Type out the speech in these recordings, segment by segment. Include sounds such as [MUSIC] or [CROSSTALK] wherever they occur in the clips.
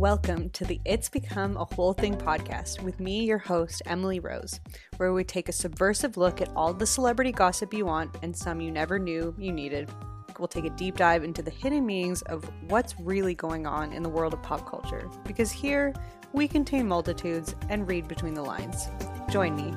Welcome to the It's Become a Whole Thing podcast with me, your host, Emily Rose, where we take a subversive look at all the celebrity gossip you want and some you never knew you needed. We'll take a deep dive into the hidden meanings of what's really going on in the world of pop culture, because here we contain multitudes and read between the lines. Join me.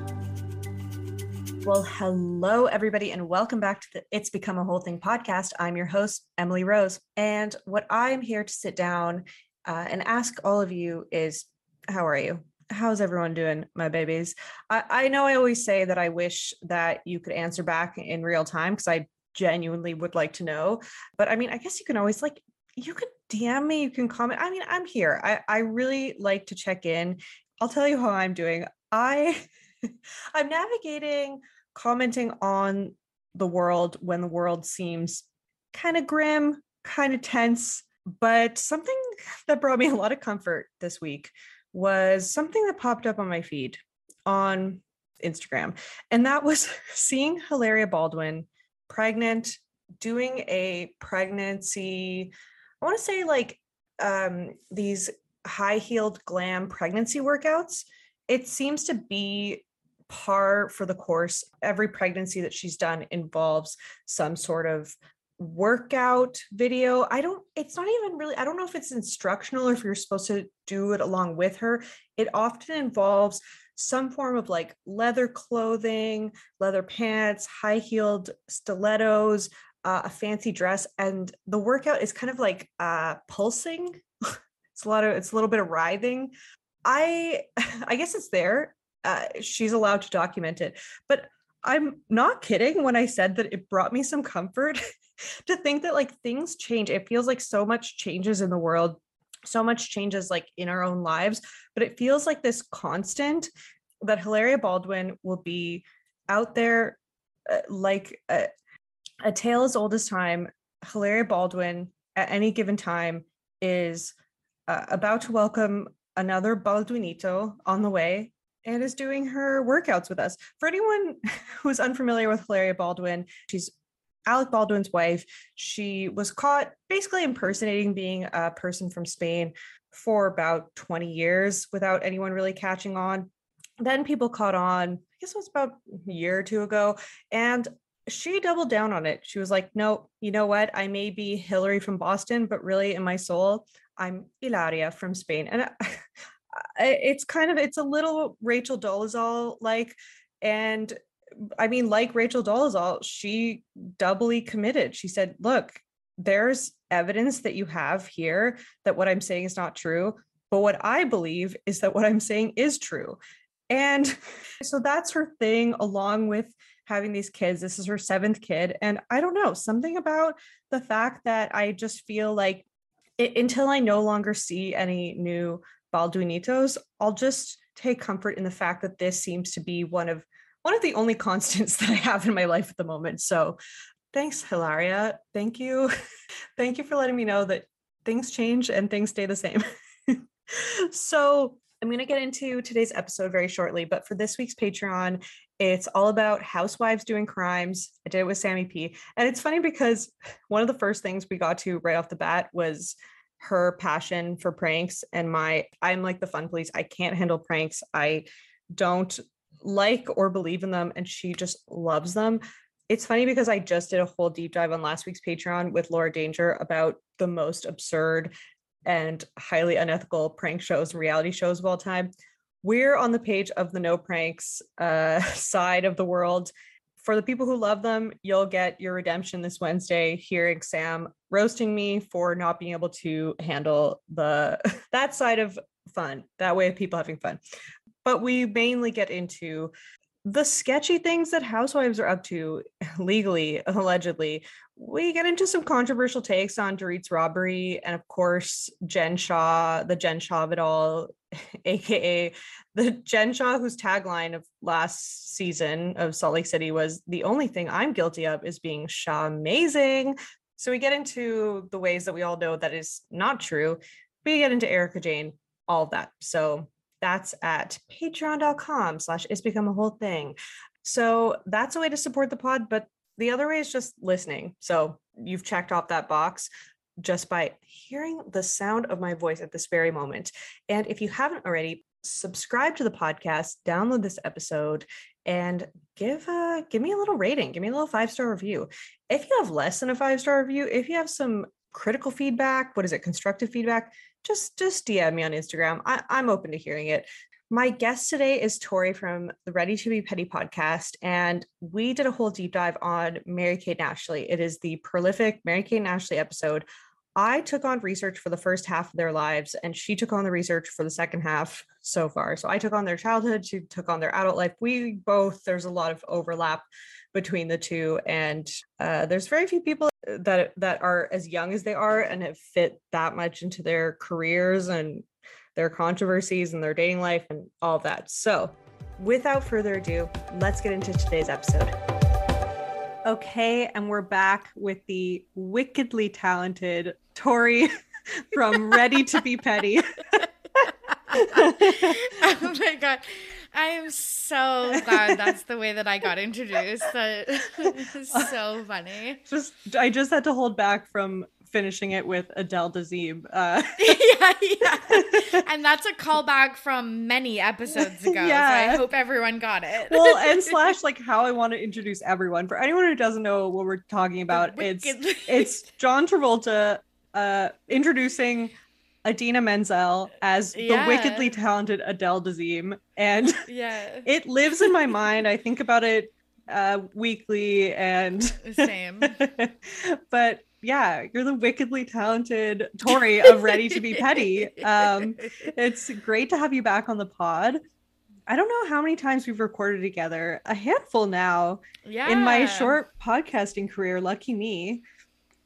Well, hello, everybody, and welcome back to the It's Become a Whole Thing podcast. I'm your host, Emily Rose. And what I'm here to sit down uh, and ask all of you is how are you? How's everyone doing, my babies? I, I know I always say that I wish that you could answer back in real time because I genuinely would like to know. But I mean, I guess you can always like, you can DM me, you can comment. I mean, I'm here. I, I really like to check in. I'll tell you how I'm doing. I [LAUGHS] I'm navigating commenting on the world when the world seems kind of grim, kind of tense, but something that brought me a lot of comfort this week was something that popped up on my feed on Instagram. And that was [LAUGHS] seeing Hilaria Baldwin pregnant, doing a pregnancy, I want to say like um, these high heeled glam pregnancy workouts. It seems to be par for the course. Every pregnancy that she's done involves some sort of workout video. I don't, it's not even really, I don't know if it's instructional or if you're supposed to do it along with her. It often involves some form of like leather clothing, leather pants, high heeled stilettos, uh, a fancy dress. And the workout is kind of like uh, pulsing. [LAUGHS] it's a lot of, it's a little bit of writhing. I, [LAUGHS] I guess it's there. Uh, she's allowed to document it, but I'm not kidding when I said that it brought me some comfort [LAUGHS] [LAUGHS] to think that like things change. It feels like so much changes in the world, so much changes like in our own lives, but it feels like this constant that Hilaria Baldwin will be out there uh, like a, a tale as old as time. Hilaria Baldwin at any given time is uh, about to welcome another Baldwinito on the way and is doing her workouts with us. For anyone [LAUGHS] who's unfamiliar with Hilaria Baldwin, she's Alec Baldwin's wife. She was caught basically impersonating being a person from Spain for about 20 years without anyone really catching on. Then people caught on, I guess it was about a year or two ago, and she doubled down on it. She was like, no, you know what? I may be Hillary from Boston, but really in my soul, I'm Hilaria from Spain. And [LAUGHS] it's kind of, it's a little Rachel Dolezal like, and I mean, like Rachel Dolezal, she doubly committed. She said, look, there's evidence that you have here that what I'm saying is not true. But what I believe is that what I'm saying is true. And [LAUGHS] so that's her thing, along with having these kids. This is her seventh kid. And I don't know, something about the fact that I just feel like it, until I no longer see any new Baldwinitos, I'll just take comfort in the fact that this seems to be one of one of the only constants [LAUGHS] that I have in my life at the moment. So thanks, Hilaria. Thank you. [LAUGHS] Thank you for letting me know that things change and things stay the same. [LAUGHS] so I'm going to get into today's episode very shortly, but for this week's Patreon, it's all about housewives doing crimes. I did it with Sammy P. And it's funny because one of the first things we got to right off the bat was her passion for pranks and my I'm like the fun police. I can't handle pranks. I don't like or believe in them and she just loves them. It's funny because I just did a whole deep dive on last week's Patreon with Laura Danger about the most absurd and highly unethical prank shows reality shows of all time. We're on the page of the no pranks uh, [LAUGHS] side of the world. For the people who love them, you'll get your redemption this Wednesday hearing Sam roasting me for not being able to handle the [LAUGHS] that side of fun, that way of people having fun but we mainly get into the sketchy things that housewives are up to [LAUGHS] legally, allegedly. We get into some controversial takes on Dorit's robbery, and of course, Jen Shah, the Jen Shah of it all, [LAUGHS] aka the Jen Shah whose tagline of last season of Salt Lake City was the only thing I'm guilty of is being Shah amazing. So we get into the ways that we all know that is not true. We get into Erika Jayne, all of that. So that's at patreon.com slash it's become a whole thing. So that's a way to support the pod, but the other way is just listening. So you've checked off that box just by hearing the sound of my voice at this very moment. And if you haven't already, subscribe to the podcast, download this episode, and give a give me a little rating, give me a little five star review. If you have less than a five star review, if you have some critical feedback, what is it, constructive feedback, just just DM me on Instagram. I, I'm open to hearing it. My guest today is Torry from the Ready to Be Petty podcast, and we did a whole deep dive on Mary Kate Ashley. It is the prolific Mary Kate Ashley episode. I took on research for the first half of their lives, and she took on the research for the second half so far. So I took on their childhood, she took on their adult life. We both, there's a lot of overlap between the two, and uh, there's very few people that that are as young as they are and have fit that much into their careers and their controversies and their dating life and all that. So, without further ado, let's get into today's episode. Okay, and we're back with the wickedly talented Torry from Ready to Be Petty. [LAUGHS] oh my god. I am so glad that's the way that I got introduced. That is [LAUGHS] so funny. Just I just had to hold back from finishing it with Adele Dazeem. Uh. [LAUGHS] yeah, yeah. And that's a callback from many episodes ago. Yeah. So I hope everyone got it. well, and [LAUGHS] slash like how I want to introduce everyone. For anyone who doesn't know what we're talking about, it's it's John Travolta uh introducing Idina Menzel as the wickedly talented Adele Dazeem. And yeah, it lives in my mind. I think about it uh weekly and same. [LAUGHS] but yeah, you're the wickedly talented Torry of Ready to Be Petty. Um, it's great to have you back on the pod. I don't know how many times we've recorded together, a handful now. Yeah. In my short podcasting career, lucky me.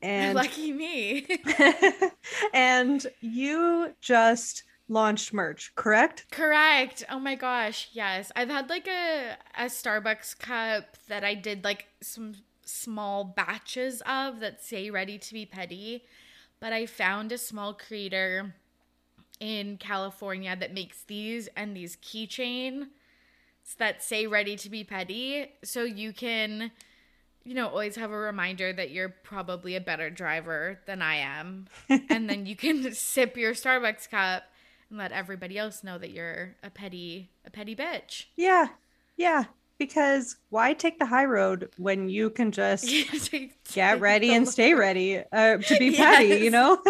And lucky me. [LAUGHS] [LAUGHS] and you just launched merch, correct? Correct. Oh my gosh, yes. I've had like a a Starbucks cup that I did like some small batches of that say ready to be petty, but I found a small creator in California that makes these and these keychains that say ready to be petty so you can you know always have a reminder that you're probably a better driver than I am [LAUGHS] and then you can [LAUGHS] sip your Starbucks cup and let everybody else know that you're a petty a petty bitch. Yeah. Yeah because why take the high road when you can just [LAUGHS] get ready and stay ready uh, to be petty, you know?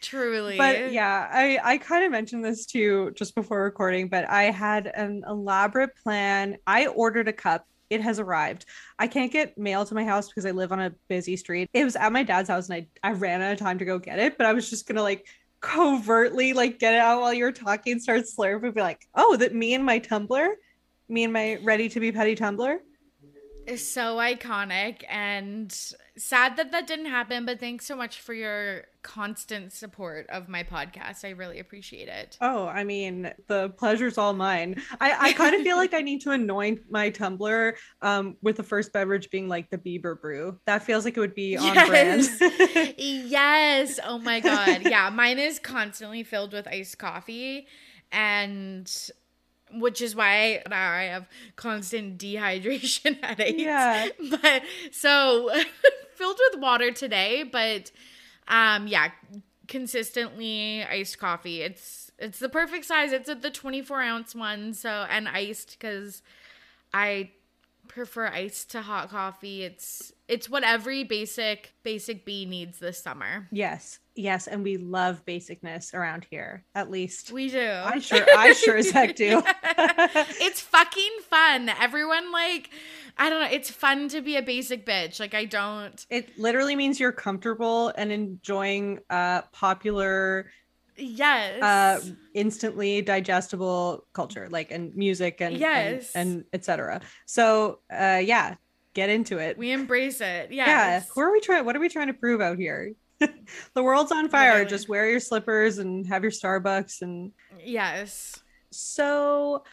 Truly. But yeah, I, I kind of mentioned this too just before recording, but I had an elaborate plan. I ordered a cup. It has arrived. I can't get mail to my house because I live on a busy street. It was at my dad's house and I, I ran out of time to go get it, but I was just to like covertly like get it out while you're talking, start slurping, be like, oh, that me and my tumbler me and my ready to be petty tumbler is so iconic and sad that that didn't happen but thanks so much for your constant support of my podcast. I really appreciate it. Oh i mean the pleasure's all mine. I, I kind of feel like i need to anoint my tumbler um, with the first beverage being like the bieber brew. That feels like it would be [LAUGHS] on yes. brand. Yes. Oh my god. Yeah mine is constantly filled with iced coffee and which is why now I have constant [LAUGHS] dehydration [LAUGHS] headaches. Yeah. But so filled with water today, but um yeah, consistently iced coffee. It's it's the perfect size. It's the 24 ounce one, so and iced because I prefer iced to hot coffee. It's it's what every basic basic bee needs this summer. Yes. Yes, and we love basicness around here. At least we do. I sure I sure as heck do. [LAUGHS] it's fucking fun. Everyone like I don't know, it's fun to be a basic bitch. Like I don't It literally means you're comfortable and enjoying uh popular Yes. uh instantly digestible culture like and music and Yes. and, and etc so uh yeah get into it we embrace it. Yes. yeah who are we trying what are we trying to prove out here [LAUGHS] the world's on fire Literally. just wear your slippers and have your starbucks and Yes. so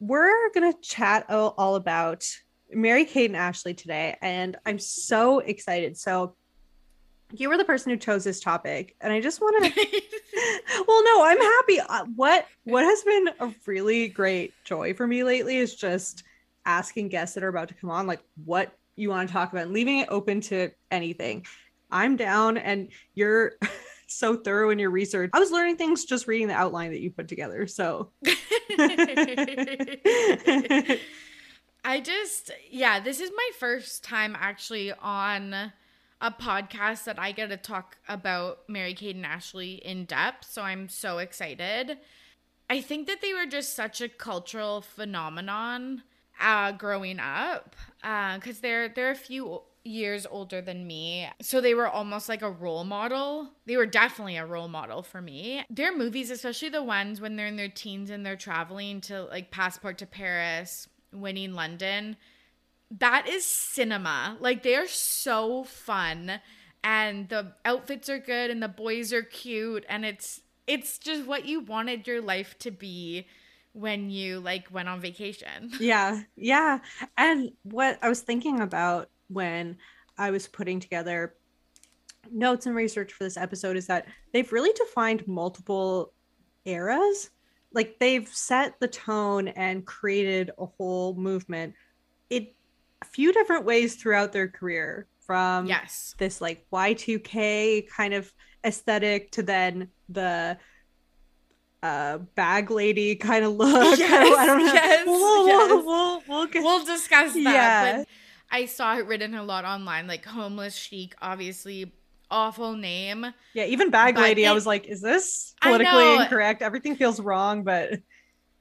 we're gonna chat all, all about mary kate and ashley today and i'm so excited so you were the person who chose this topic and i just want to [LAUGHS] [LAUGHS] well no i'm happy Uh, what what has been a really great joy for me lately is just asking guests that are about to come on like what you want to talk about and leaving it open to anything i'm down and you're [LAUGHS] so thorough in your research i was learning things just reading the outline that you put together so [LAUGHS] I just, yeah, this is my first time actually on a podcast that I get to talk about Mary Kate and Ashley in depth. So I'm so excited. I think that they were just such a cultural phenomenon uh, growing up because they're they're a few years older than me. So they were almost like a role model. They were definitely a role model for me. Their movies especially the ones when they're in their teens and they're traveling to like passport to paris winning london that is cinema. Like they're so fun. And the outfits are good and the boys are cute. And it's it's just what you wanted your life to be when you like went on vacation. [LAUGHS] Yeah yeah. And what i was thinking about when i was putting together notes and research for this episode is that they've really defined multiple eras like they've set the tone and created a whole movement in a few different ways throughout their career from yes this like y2k kind of aesthetic to then the uh bag lady kind of look [LAUGHS] Yes, i don't know yes, we'll, we'll, we'll, we'll get we'll discuss that. Yeah. But I saw it written a lot online, like homeless chic, obviously awful name. yeah even bag but lady i was like is this politically incorrect everything feels wrong but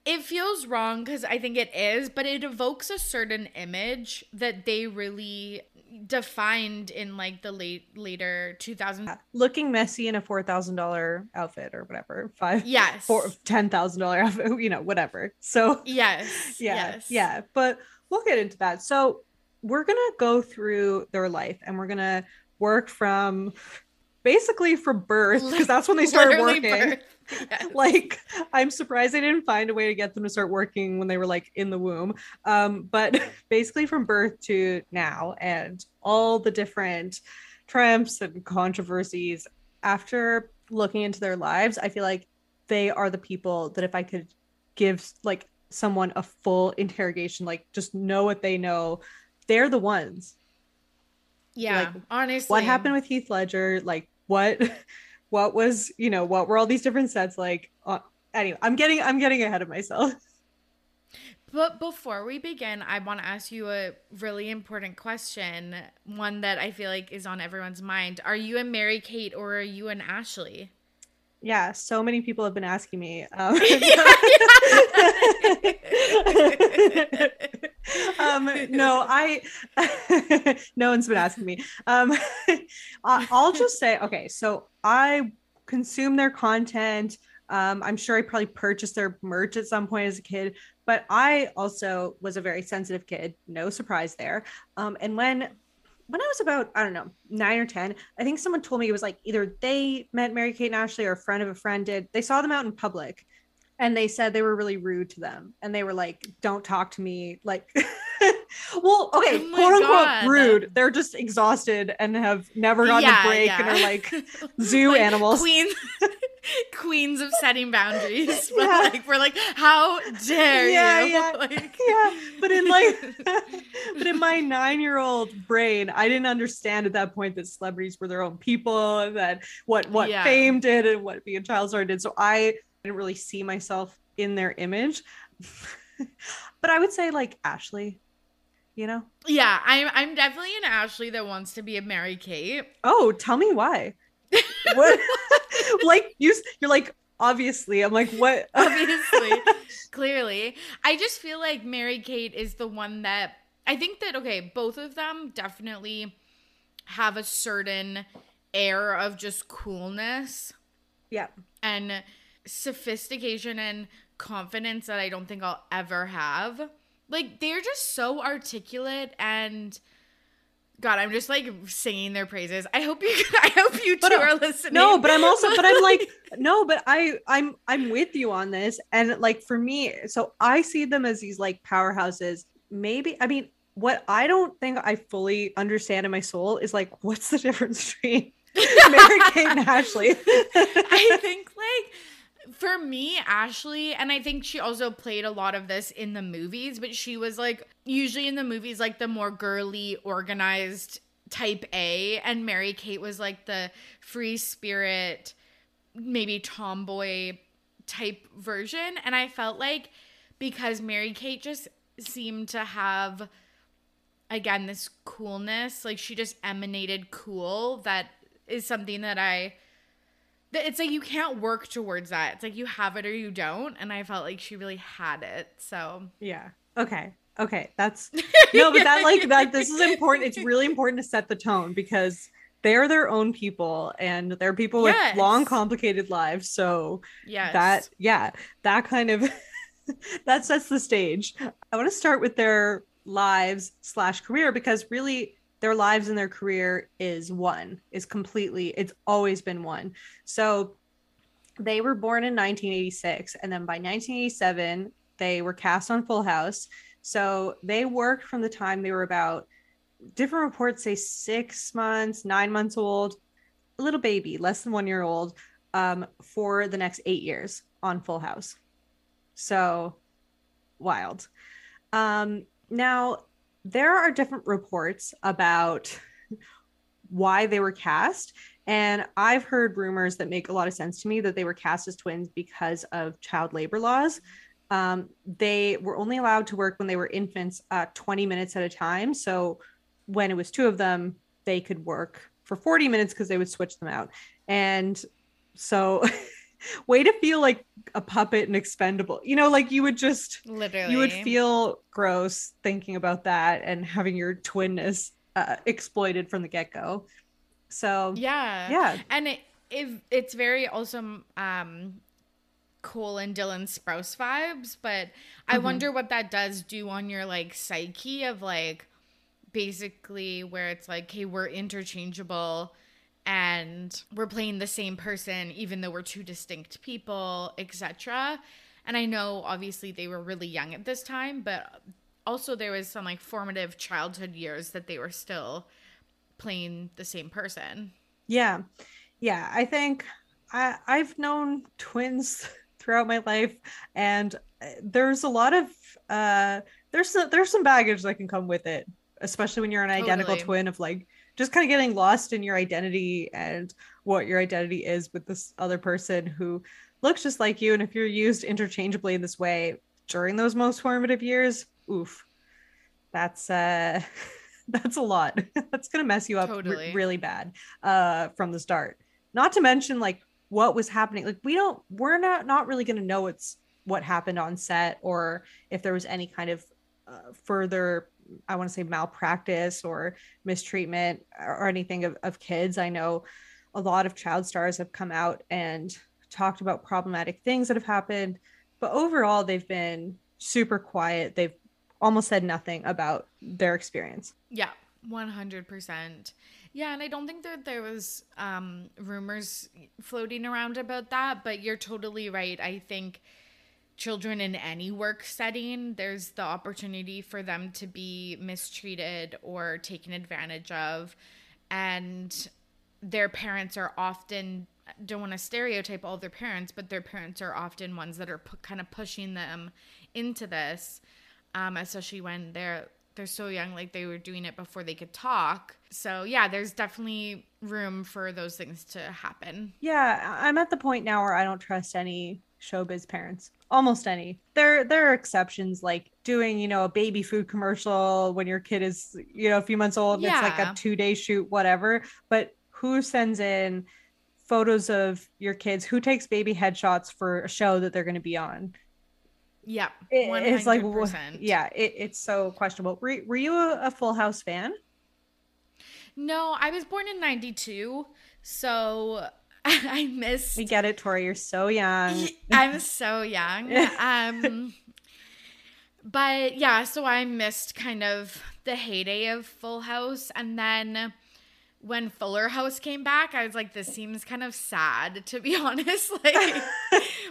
It feels wrong because I think it is, but it evokes a certain image that they really defined in like the late later 2000s. looking messy in a four thousand dollar outfit or whatever five Yes. four ten thousand dollar outfit [LAUGHS] you know whatever so Yes. [LAUGHS] yeah Yes. yeah but we'll get into that so we're gonna go through their life and we're gonna work from basically from birth because that's when they started working. [LAUGHS] Yes. like i'm surprised they didn't find a way to get them to start working when they were like in the womb um but [LAUGHS] basically from birth to now and all the different triumphs and controversies after looking into their lives i feel like they are the people that if i could give like someone a full interrogation like just know what they know they're the ones yeah. like, honestly. what happened with Heath Ledger, like what [LAUGHS] what was, you know, what were all these different sets like uh, anyway, I'm getting I'm getting ahead of myself. [LAUGHS] But before we begin, I want to ask you a really important question, one that I feel like is on everyone's mind. Are you a Mary Kate or are you an Ashley? Yeah, so many people have been asking me. [LAUGHS] Um, [LAUGHS] um no, I [LAUGHS] no one's been asking me. Um I'll just say okay, so I consume their content. Um, I'm sure I probably purchased their merch at some point as a kid, but I also was a very sensitive kid. No surprise there. Um, and when when I was about, I don't know, nine or 10, I think someone told me it was like either they met Mary Kate and Ashley or a friend of a friend did. They saw them out in public and they said they were really rude to them. And they were like, don't talk to me. Like, [LAUGHS] well, oh okay, Oh quote unquote God. rude. They're just exhausted and have never gotten a break and are like [LAUGHS] zoo Like, animals. Queens [LAUGHS] [LAUGHS] queens of setting boundaries. But Yeah. like we're like, how dare Yeah, you? yeah. [LAUGHS] Like, yeah but in like [LAUGHS] but in my nine-year-old brain i didn't understand at that point that celebrities were their own people and that what what Yeah. fame did and what being a child star did so i didn't really see myself in their image but i would say like ashley you know yeah, I'm I'm definitely an Ashley that wants to be a Mary Kate. oh tell me why what? [LAUGHS] Like you you're like obviously. I'm like what? [LAUGHS] Obviously. Clearly. I just feel like mary kate is the one that i think that okay both of them definitely have a certain air of just coolness. Yeah. And sophistication and confidence that I don't think I'll ever have. Like they're just so articulate and God, I'm just like singing their praises. I hope you [LAUGHS] I hope you two But, uh, are listening. No, but I'm also but I'm [LAUGHS] like no, but I I'm I'm with you on this and like for me, so I see them as these like powerhouses. Maybe I mean what I don't think I fully understand in my soul is like what's the [LAUGHS] difference between Mary Kate and Ashley? I think like for me, Ashley, and I think she also played a lot of this in the movies, but she was like usually in the movies like the more girly, organized type A, and Mary Kate was like the free spirit, maybe tomboy type version. And I felt like because Mary Kate just seemed to have again this coolness, like she just emanated cool that is something that I it's like you can't work towards that. It's like you have it or you don't. And I felt like she really had it. So Yeah. Okay. Okay. That's [LAUGHS] no, but that like that this is important. It's really [LAUGHS] important to set the tone because they're their own people and they're people with long, complicated lives. So yeah, that yeah, that kind of [LAUGHS] that sets the stage. I want to start with their lives slash career because really their lives and their career is one, is completely, it's always been one. So they were born in 1986 and then by 1987 they were cast on full house. So they worked from the time they were about different reports say six months nine months old a little baby less than one year old um, for the next eight years on full house. So wild. Um, now there are different reports about why they were cast and I've heard rumors that make a lot of sense to me that they were cast as twins because of child labor laws. Um, they were only allowed to work when they were infants uh, 20 minutes at a time. So when it was two of them, they could work for 40 minutes because they would switch them out. And so, [LAUGHS] way to feel like a puppet and expendable. You know, like you would just, literally you would feel gross thinking about that and having your twinness uh, exploited from the get go. So, Yeah. yeah. And it, it it's very also um Cole and Dylan Sprouse vibes, but I Mhm. wonder what that does do on your like psyche of like basically where it's like, hey, we're interchangeable and we're playing the same person even though we're two distinct people, etc. And I know obviously they were really young at this time, but also there was some like formative childhood years that they were still playing the same person. Yeah. Yeah. I think I, I've known twins [LAUGHS] throughout my life, and uh, there's a lot of uh there's some, there's some baggage that can come with it, especially when you're an identical Totally. twin of like just kind of getting lost in your identity and what your identity is with this other person who looks just like you. And if you're used interchangeably in this way during those most formative years, oof, that's uh [LAUGHS] that's a lot. [LAUGHS] that's gonna mess you up Totally. really bad uh from the start. Not to mention like what was happening. Like we don't we're not not really gonna know it's what happened on set or if there was any kind of uh, further I want to say malpractice or mistreatment or anything of, of kids. I know a lot of child stars have come out and talked about problematic things that have happened, but overall they've been super quiet. They've almost said nothing about their experience. Yeah, 100%. Yeah, and I don't think that there was um rumors floating around about that, but you're totally right. I think children in any work setting, there's the opportunity for them to be mistreated or taken advantage of and their parents are often don't want to stereotype all their parents, but their parents are often ones that are kind of pushing them into this, um, especially when they're they're so young, like they were doing it before they could talk. So yeah, there's definitely room for those things to happen. Yeah, I'm at the point now where I don't trust any showbiz parents. Almost any. There there are exceptions like doing, you know, a baby food commercial when your kid is, you know, a few months old, yeah. it's like a 2-day shoot whatever, but who sends in photos of your kids? Who takes baby headshots for a show that they're going to be on? Yeah, It- it's like hundred wha- percent. yeah, it, it's so questionable. Were, were you a, a Full House fan? No, I was born in 92. So [LAUGHS] I missed. We get it, Torry. You're so young. I'm so young. [LAUGHS] Um, but yeah, so I missed kind of the heyday of Full House, and then when Fuller House came back, I was like, this seems kind of sad, to be [LAUGHS] honest. Like,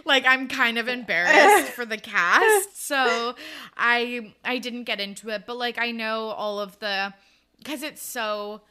like I'm kind of embarrassed for the cast. So I I didn't get into it. But like I know all of the because it's so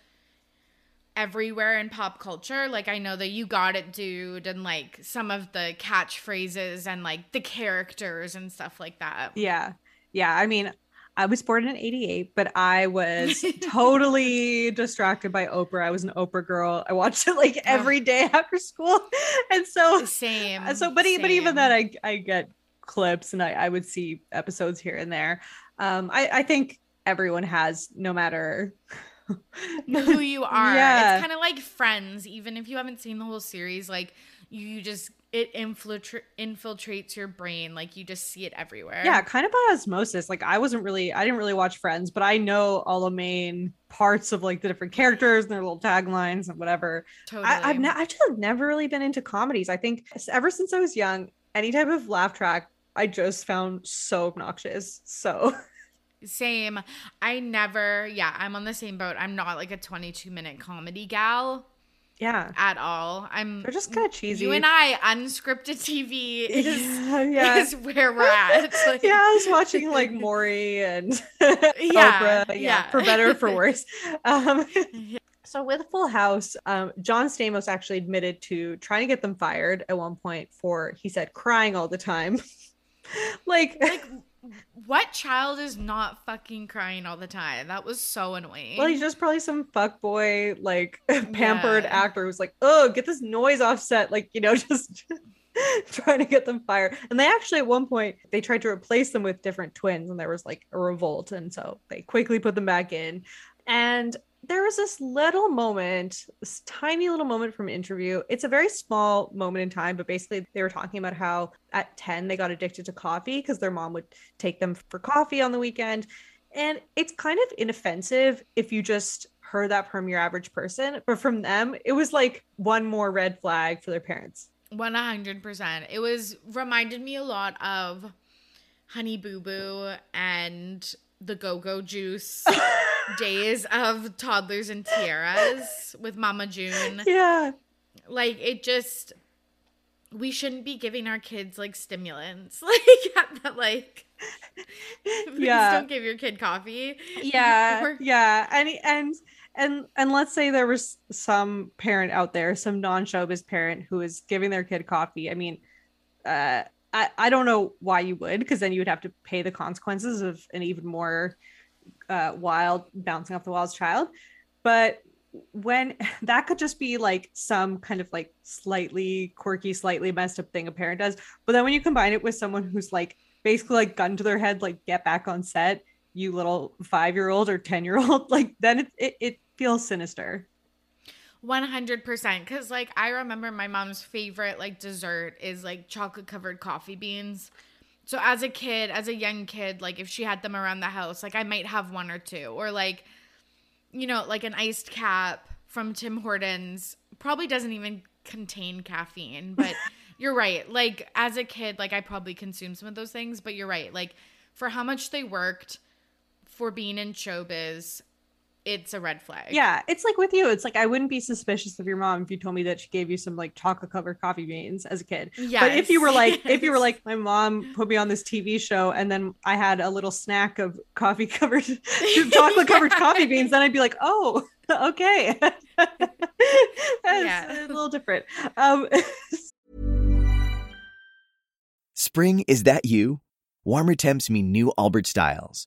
everywhere in pop culture. Like I know that you got it, dude, and like some of the catchphrases and like the characters and stuff like that. Yeah. Yeah. I mean, I was born in 88, but I was [LAUGHS] totally distracted by Oprah. I was an Oprah girl. I watched it like every day after school. [LAUGHS] And so same. So but, same. but even then I I get clips and I, I would see episodes here and there. Um I, I think everyone has no matter [LAUGHS] who you are. Yeah. It's kind of like friends, even if you haven't seen the whole series, like you just it infiltra- infiltrates your brain like you just see it everywhere. Yeah kind of by osmosis. Like i wasn't really i didn't really watch friends but i know all the main parts of like the different characters and their little taglines and whatever. Totally. I, i've, ne- I've just never really been into comedies. I think ever since i was young any type of laugh track i just found so obnoxious. So [LAUGHS] same. I never yeah i'm on the same boat. I'm not like a 22 minute comedy gal yeah. at all. I'm they're just kind of cheesy. you and i unscripted tv [LAUGHS] is, yeah, yeah. [LAUGHS] is where we're at. Like- [LAUGHS] yeah i was watching like maury and Yeah, oprah yeah, yeah. for better or for worse. Um So with Full House, um, John Stamos actually admitted to trying to get them fired at one point for he said crying all the time. like, like what child is not fucking crying all the time that was so annoying well, he's just probably some fuck boy, like [LAUGHS] pampered Yeah. actor who's like, oh, get this noise offset, like you know, [LAUGHS] just [LAUGHS] trying to get them fired. And they actually at one point they tried to replace them with different twins, and there was like a revolt, and so they quickly put them back in. And there was this little moment, this tiny little moment from an interview. It's a very small moment in time, but basically they were talking about how at 10 they got addicted to coffee because their mom would take them for coffee on the weekend. And it's kind of inoffensive if you just heard that from your average person, but from them, it was like one more red flag for their parents. 100%. It was reminded me a lot of Honey Boo Boo and the Go Go Juice [LAUGHS] days of toddlers and tiaras with Mama June. Yeah. Like it just we shouldn't be giving our kids like stimulants. [LAUGHS] Like like [LAUGHS] please Yeah. don't give your kid coffee. yeah [LAUGHS] Or- yeah and and and and let's say there was some parent out there some non-showbiz parent who is giving their kid coffee i mean uh i i don't know why you would because then you would have to pay the consequences of an even more uh wild bouncing off the walls child. But when [LAUGHS] that could just be like some kind of like slightly quirky slightly messed up thing a parent does. But then when you combine it with someone who's like basically like gun to their head like get back on set you little five year old or 10 year old [LAUGHS] like then it, it, it feels sinister. 100% cuz like I remember my mom's favorite like dessert is like chocolate covered coffee beans. So as a kid, as a young kid, like if she had them around the house, like I might have one or two or like you know, like an iced cap from Tim Hortons probably doesn't even contain caffeine, but [LAUGHS] you're right. Like as a kid, like I probably consumed some of those things, but you're right. Like for how much they worked for being in showbiz, it's a red flag. yeah it's like with you it's like i wouldn't be suspicious of your mom if you told me that she gave you some like chocolate covered coffee beans as a kid Yes. but if you were like if you were like my mom put me on this tv show and then i had a little snack of coffee covered [LAUGHS] chocolate covered coffee beans then i'd be like oh okay [LAUGHS] that's Yeah. a little different um [LAUGHS] Spring, is that you? Warmer temps mean new Allbirds styles.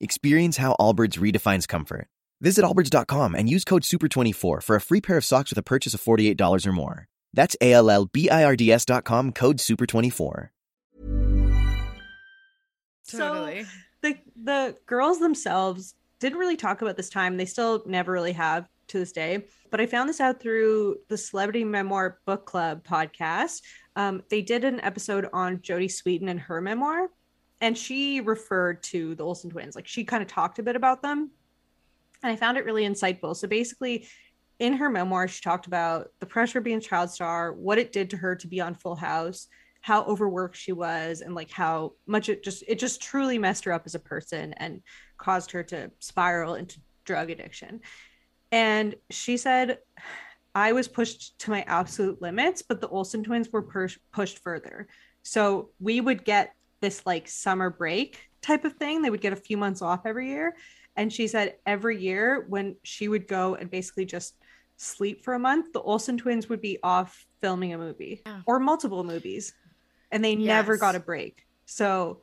Experience how Allbirds redefines comfort. Visit allbirds.com and use code SUPER24 for a free pair of socks with a purchase of $48 or more. That's A L L B I R D S dot com, code SUPER24. Totally. So the the girls themselves didn't really talk about this time. They still never really have to this day. But I found this out through the Celebrity Memoir Book Club podcast. Um, they did an episode on Jodie Sweetin and her memoir, and she referred to the Olsen twins. Like she kind of talked a bit about them, and I found it really insightful. So basically, in her memoir, she talked about the pressure of being a child star, what it did to her to be on Full House, how overworked she was, and like how much it just it just truly messed her up as a person and caused her to spiral into drug addiction. And she said, I was pushed to my absolute limits, but the Olsen twins were push- pushed further. So we would get this like summer break type of thing. They would get a few months off every year. And she said every year when she would go and basically just sleep for a month, the Olsen twins would be off filming a movie Oh. or multiple movies. And they never got a break. So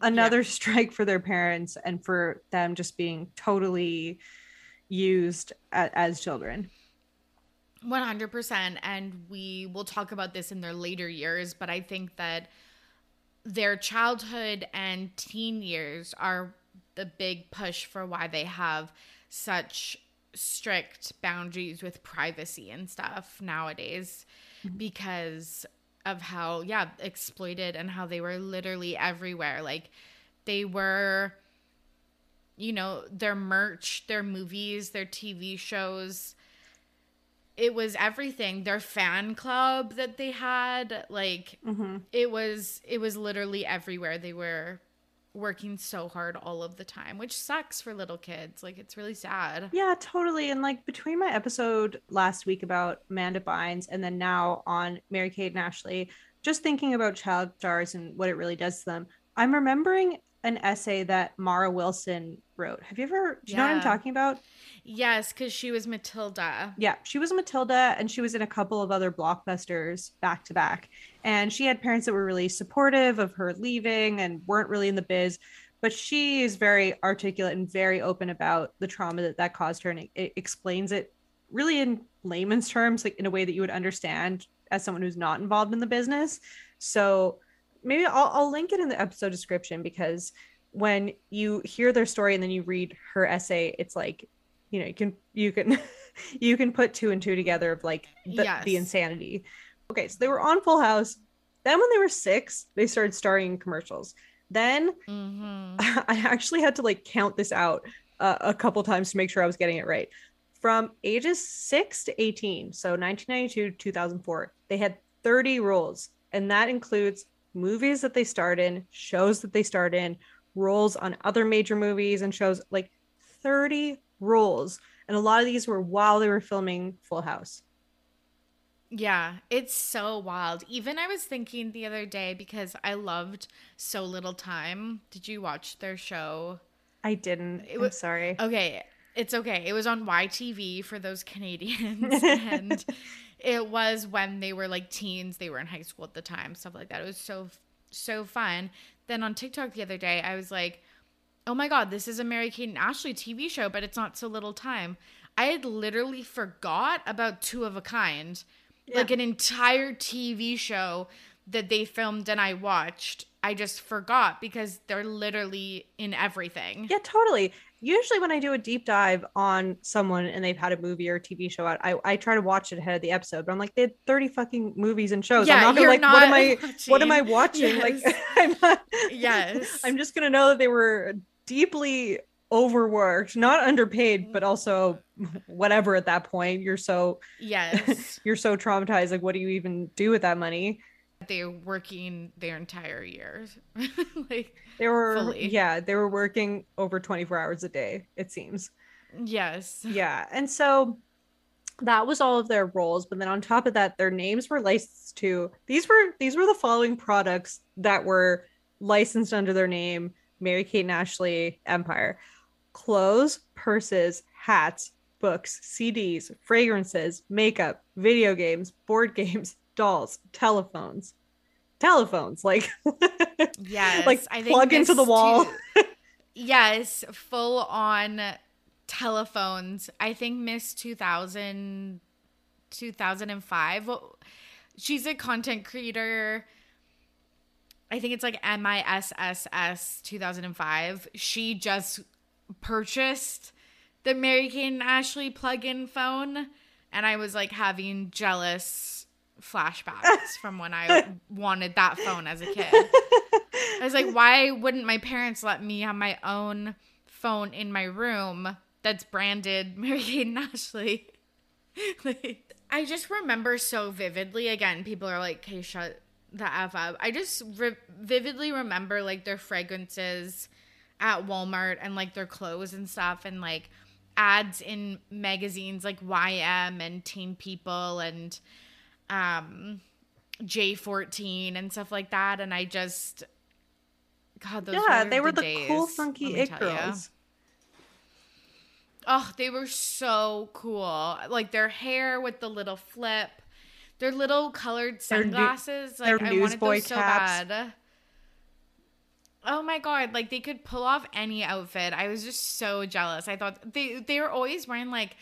another strike for their parents and for them just being totally used a- as children. 100% and we will talk about this in their later years but i think that their childhood and teen years are the big push for why they have such strict boundaries with privacy and stuff nowadays mm-hmm. because of how yeah exploited and how they were literally everywhere. Like they were you know their merch their movies their tv shows it was everything their fan club that they had like Mm-hmm. it was it was literally everywhere they were working so hard all of the time which sucks for little kids like it's really sad Yeah, totally. And like between my episode last week about Amanda Bynes and then now on Mary Kate and Ashley, just thinking about child stars and what it really does to them, I'm remembering an essay that Mara Wilson wrote. Have you ever, do you know what I'm talking about? yes because she was matilda Yeah, she was Matilda and she was in a couple of other blockbusters back to back. And she had parents that were really supportive of her leaving and weren't really in the biz. But she is very articulate and very open about the trauma that that caused her. And it, it explains it really in layman's terms, like in a way that you would understand as someone who's not involved in the business. So maybe I'll, I'll link it in the episode description because when you hear their story and then you read her essay, it's like, you know, you can, you can, [LAUGHS] you can put two and two together of like the, Yes. the insanity. Okay, so they were on Full House. Then when they were six, they started starring in commercials. Then hmm [LAUGHS] I actually had to like count this out uh, a couple times to make sure I was getting it right. From ages six to 18, so 1992 to 2004, they had 30 roles, and that includes movies that they starred in, shows that they starred in, roles on other major movies and shows like 30 roles. And a lot of these were while they were filming Full House. Yeah, it's so wild. Even I was thinking the other day because I loved So Little Time. Did you watch their show? I didn't. It I'm sorry. Okay, it's okay. It was on YTV for those Canadians. [LAUGHS] and it was when they were like teens, they were in high school at the time, stuff like that. It was so, so fun. Then on TikTok the other day, I was like, oh my God, this is a Mary Kate and Ashley TV show, but it's not so little time. I had literally forgot about Two of a Kind, like an entire TV show that they filmed and I watched. I just forgot because they're literally in everything. Yeah, totally. Usually, when I do a deep dive on someone and they've had a movie or a TV show out, I, I try to watch it ahead of the episode. But I'm like, they had 30 fucking movies and shows. Yeah, I'm not gonna like, what am not I [LAUGHS] what am I watching. watching? Like, Yes. [LAUGHS] I'm not. Yes. I'm just gonna know that they were deeply overworked, not underpaid, but also whatever. At that point, you're so Yes. [LAUGHS] you're so traumatized. Like, what do you even do with that money? They're working their entire year. [LAUGHS] like, They were, Fully. yeah, they were working over 24 hours a day. It seems. yes. Yeah. And so that was all of their roles. But then on top of that, their names were licensed to these were these were the following products that were licensed under their name, Mary Kate and Ashley Empire. Clothes, purses, hats, books, CDs, fragrances, makeup, video games, board [LAUGHS] games, dolls, telephones. Telephones, like [LAUGHS] Yes. like I think plug into the wall. too- [LAUGHS] yes. Full on telephones. I think Miss 2000 2005. She's a content creator. I think it's like MISSS 2005. She just purchased the Mary Kate and Ashley plug-in phone and I was like having jealous flashbacks from when I [LAUGHS] wanted that phone as a kid. I was like, why wouldn't my parents let me have my own phone in my room that's branded [LAUGHS] Mary Kate and Ashley? [LAUGHS] like, I just remember so vividly. Again, people are like, "Okay, shut the f up." I just re- vividly remember like their fragrances at Walmart and like their clothes and stuff, and like ads in magazines like YM and Teen People and um J14 and stuff like that. And I just, God, those yeah, were they were the, days, cool, funky it girls. Oh, they were so cool. Like their hair with the little flip, their little colored Their sunglasses. their like I wanted newsboy those so caps. bad. Oh my god! Like they could pull off any outfit. I was just so jealous. I thought they they were always wearing like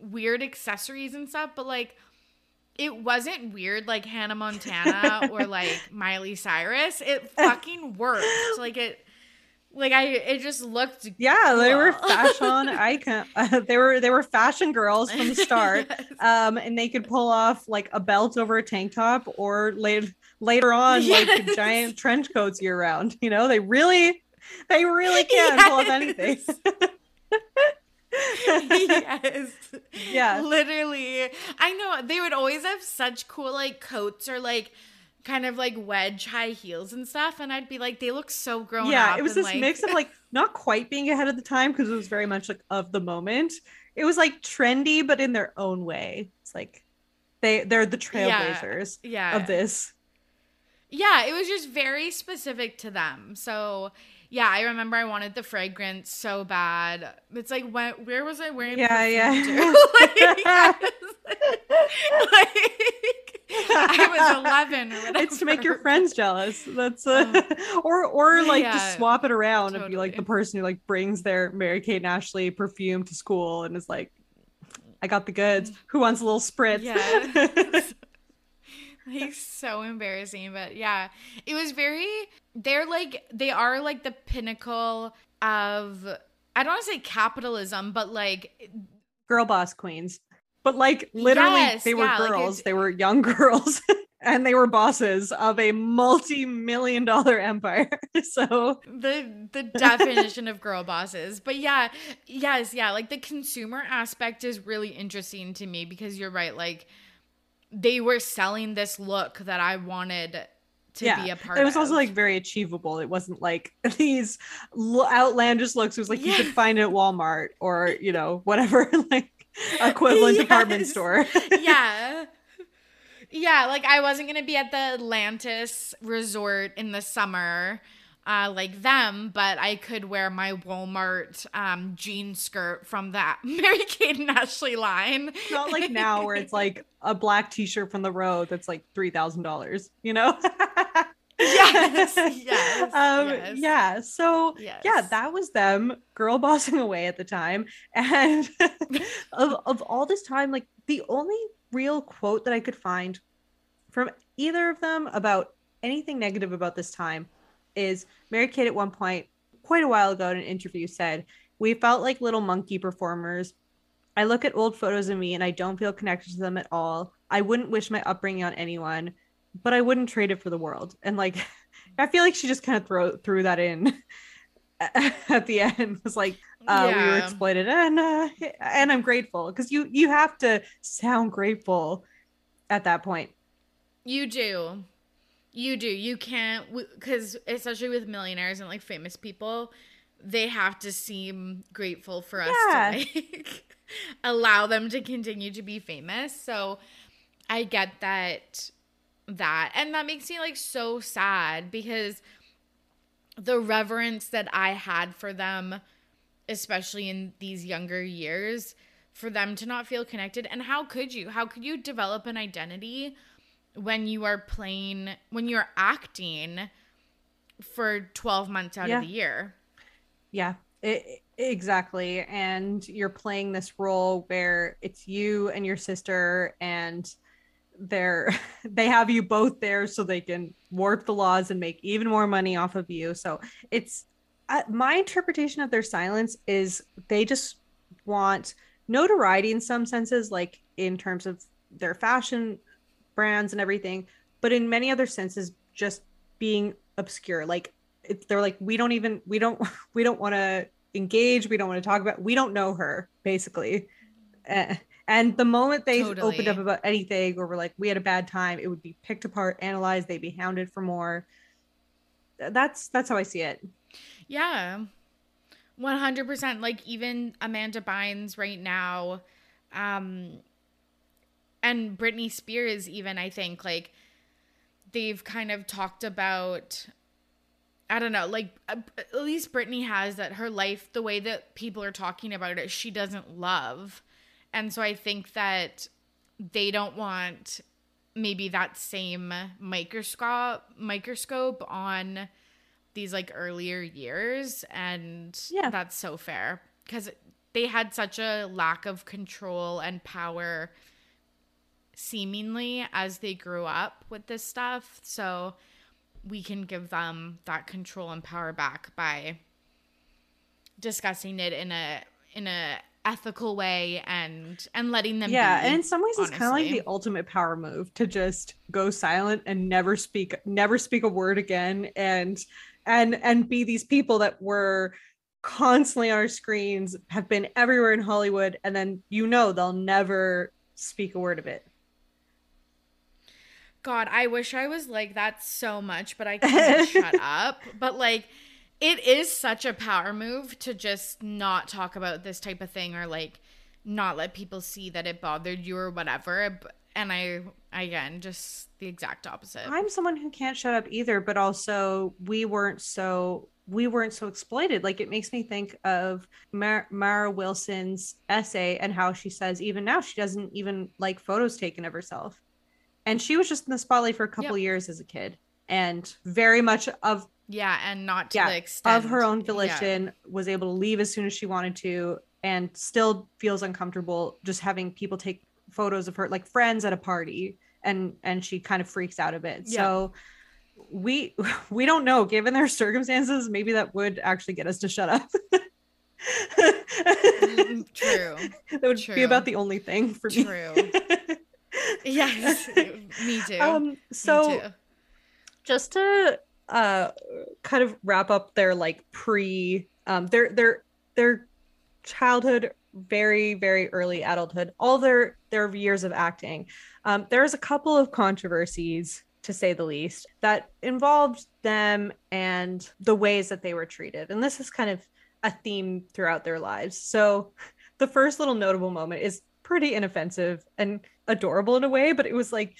weird accessories and stuff, but like it wasn't weird like Hannah Montana or [LAUGHS] like Miley Cyrus. It fucking worked. Like it, like I it just looked Yeah, they were fashion [LAUGHS] icon. Uh, they were they were fashion girls from the start. [LAUGHS] Yes. Um, and they could pull off like a belt over a tank top, or later later on like giant trench coats year round. You know, they really they really can pull off anything. Yes. Yeah. Literally. I know they would always have such cool like coats or like kind of like wedge high heels and stuff. And I'd be like, they look so grown yeah, up. it was this like- mix of like not quite being ahead of the time because it was very much like of the moment. It was like trendy, but in their own way. It's like they they're the Yeah, trailblazers yeah. of this. Yeah, it was just very specific to them. So yeah, I remember I wanted the fragrance so bad. It's like when where was I wearing Yeah, perfume yeah. [LAUGHS] [LAUGHS] like, I was, like, I was 11 or [LAUGHS] it's to make your friends jealous. That's uh, or or like Yeah, just swap it around and be like the person who like brings their Mary Kate and Ashley perfume to school and is like, I got the goods. Who wants a little spritz? Yeah. Like so embarrassing but yeah it was very they're like they are like the pinnacle of i don't want to say capitalism but like Girl boss queens. But like literally Yes, they were yeah, girls. it's- they were young [LAUGHS] girls. And they were bosses of a multi-million dollar empire. [LAUGHS] So the the definition of girl bosses but yeah yes yeah like the consumer aspect is really interesting to me because you're right like they were selling this look that i wanted to be a part of It was of also like very achievable. It wasn't like [LAUGHS] these outlandish looks. It was like you could find it at Walmart or you know whatever [LAUGHS] like equivalent department store. [LAUGHS] yeah. Yeah, like I wasn't gonna be at the Atlantis resort in the summer, uh, like them, but I could wear my Walmart um jean skirt from that [LAUGHS] Mary Kate and Ashley line. Not like now where it's like a black T-shirt from the road that's like three thousand dollars. You know. Yes, [LAUGHS] yes, um, yes. Yeah. So yeah, that was them girl [LAUGHS] bossing away at the time, and of of all this time, like the only real quote that I could find from either of them about anything negative about this time is Mary Kate at one point, quite a while ago in an interview, said, We felt like little monkey performers. I look at old photos of me and I don't feel connected to them at all. I wouldn't wish my upbringing on anyone, but I wouldn't trade it for the world. And like, [LAUGHS] I feel like she just kind of throw threw that in [LAUGHS] at the end. Was like, uh, we were exploited, and uh, and I'm grateful because you you have to sound grateful at that point. You do. You do. You can't because especially with millionaires and like famous people, they have to seem grateful for us Yeah. to like [LAUGHS] allow them to continue to be famous. So I get that that and that makes me like so sad because the reverence that I had for them especially in these younger years for them to not feel connected and how could you how could you develop an identity when you are playing when you're acting for 12 months out Yeah. of the year Yeah. It, exactly. And you're playing this role where it's you and your sister and they're [LAUGHS] they have you both there so they can warp the laws and make even more money off of you. So it's uh, my interpretation of their silence is they just want notoriety in some senses like in terms of their fashion brands and everything, but in many other senses just being obscure. Like they're like we don't even we don't [LAUGHS] we don't want to engage we don't want to talk about we don't know her basically. Uh, and the moment they totally. opened up about anything or were like we had a bad time it would be picked apart analyzed they'd be hounded for more. That's that's how i see it. Yeah. 100% like even amanda bynes right now um and britney spears even i think like they've kind of talked about I don't know, like uh, at least Britney has that her life, the way that people are talking about it, she doesn't love. And so I think that they don't want maybe that same microscope microscope on these like earlier years and yeah that's so fair because they had such a lack of control and power seemingly as they grew up with this stuff so we can give them that control and power back by discussing it in a in a ethical way and and letting them yeah be, and in some ways honestly. it's kind of like the ultimate power move to just go silent and never speak never speak a word again and and and be these people that were constantly on our screens have been everywhere in hollywood and then you know they'll never speak a word of it God, I wish I was like that so much, but I can't [LAUGHS] shut up. But like, it is such a power move to just not talk about this type of thing or like not let people see that it bothered you or whatever. And I, again, just the exact opposite. I'm someone who can't shut up either, but also we weren't so we weren't so exploited. Like it makes me think of Mar- Mara Wilson's essay and how she says even now she doesn't even like photos taken of herself and she was just in the spotlight for a couple yep. years as a kid and very much of yeah and not to yeah, the extent of her own volition yeah. was able to leave as soon as she wanted to and still feels uncomfortable just having people take photos of her like friends at a party and and she kind of freaks out a bit yeah. so we [LAUGHS] we don't know given their circumstances maybe that would actually get us to shut up mm, true [LAUGHS] that would true. be about the only thing for me true yes, [LAUGHS] me too. Um, so too. just to uh kind of wrap up their like pre um their their their childhood very very early adulthood all their their years of acting um there's a couple of controversies to say the least that involved them and the ways that they were treated and this is kind of a theme throughout their lives so the first little notable moment is pretty inoffensive and adorable in a way, but it was like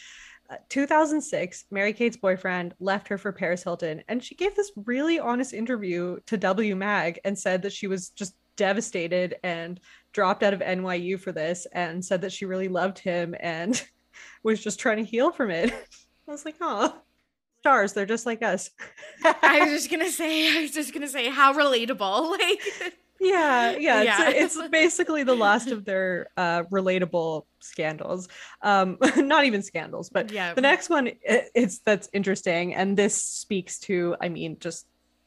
uh, 2006, Mary Kate's boyfriend left her for Paris Hilton, and she gave this really honest interview to W Mag and said that she was just devastated and dropped out of NYU for this and said that she really loved him and [LAUGHS] was just trying to heal from it. [LAUGHS] I was like, oh, stars, they're just like us. [LAUGHS] I was just gonna say, I was just gonna say how relatable. Like yeah yeah, yeah. It's, it's, [LAUGHS] basically the last of their uh, relatable scandals. Um [LAUGHS] not even scandals but yeah. the next one it, it's that's interesting and this speaks to i mean just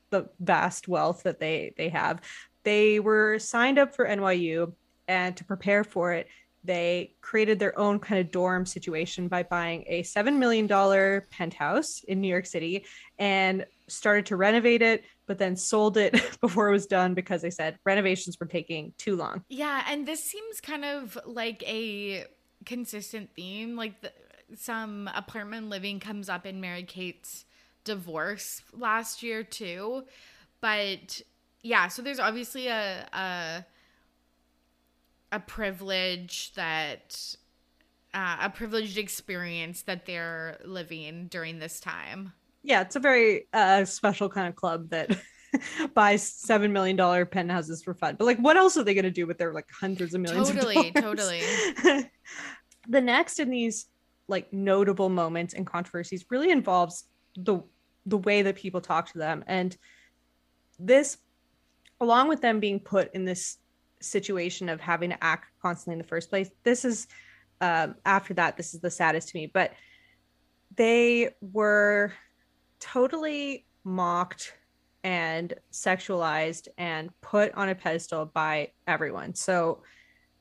the vast wealth that they they have. They were signed up for nyu and to prepare for it they created their own kind of dorm situation by buying a $7 million penthouse in New York City and started to renovate it, but then sold it [LAUGHS] before it was done because they said renovations were taking too long. Yeah. And this seems kind of like a consistent theme. Like the, some apartment living comes up in Mary Kate's divorce last year, too. But yeah, so there's obviously a, a a privilege that uh, a privileged experience that they're living during this time. Yeah, it's a very uh, special kind of club that [LAUGHS] buys seven million dollar penthouses for fun. But like, what else are they going to do with their like hundreds of millions? Totally, of totally. [LAUGHS] the next in these like notable moments and controversies really involves the the way that people talk to them and this along with them being put in this situation of having to act constantly in the first place, this is um, after that, this is the saddest to me, but they were totally mocked and sexualized and put on a pedestal by everyone. So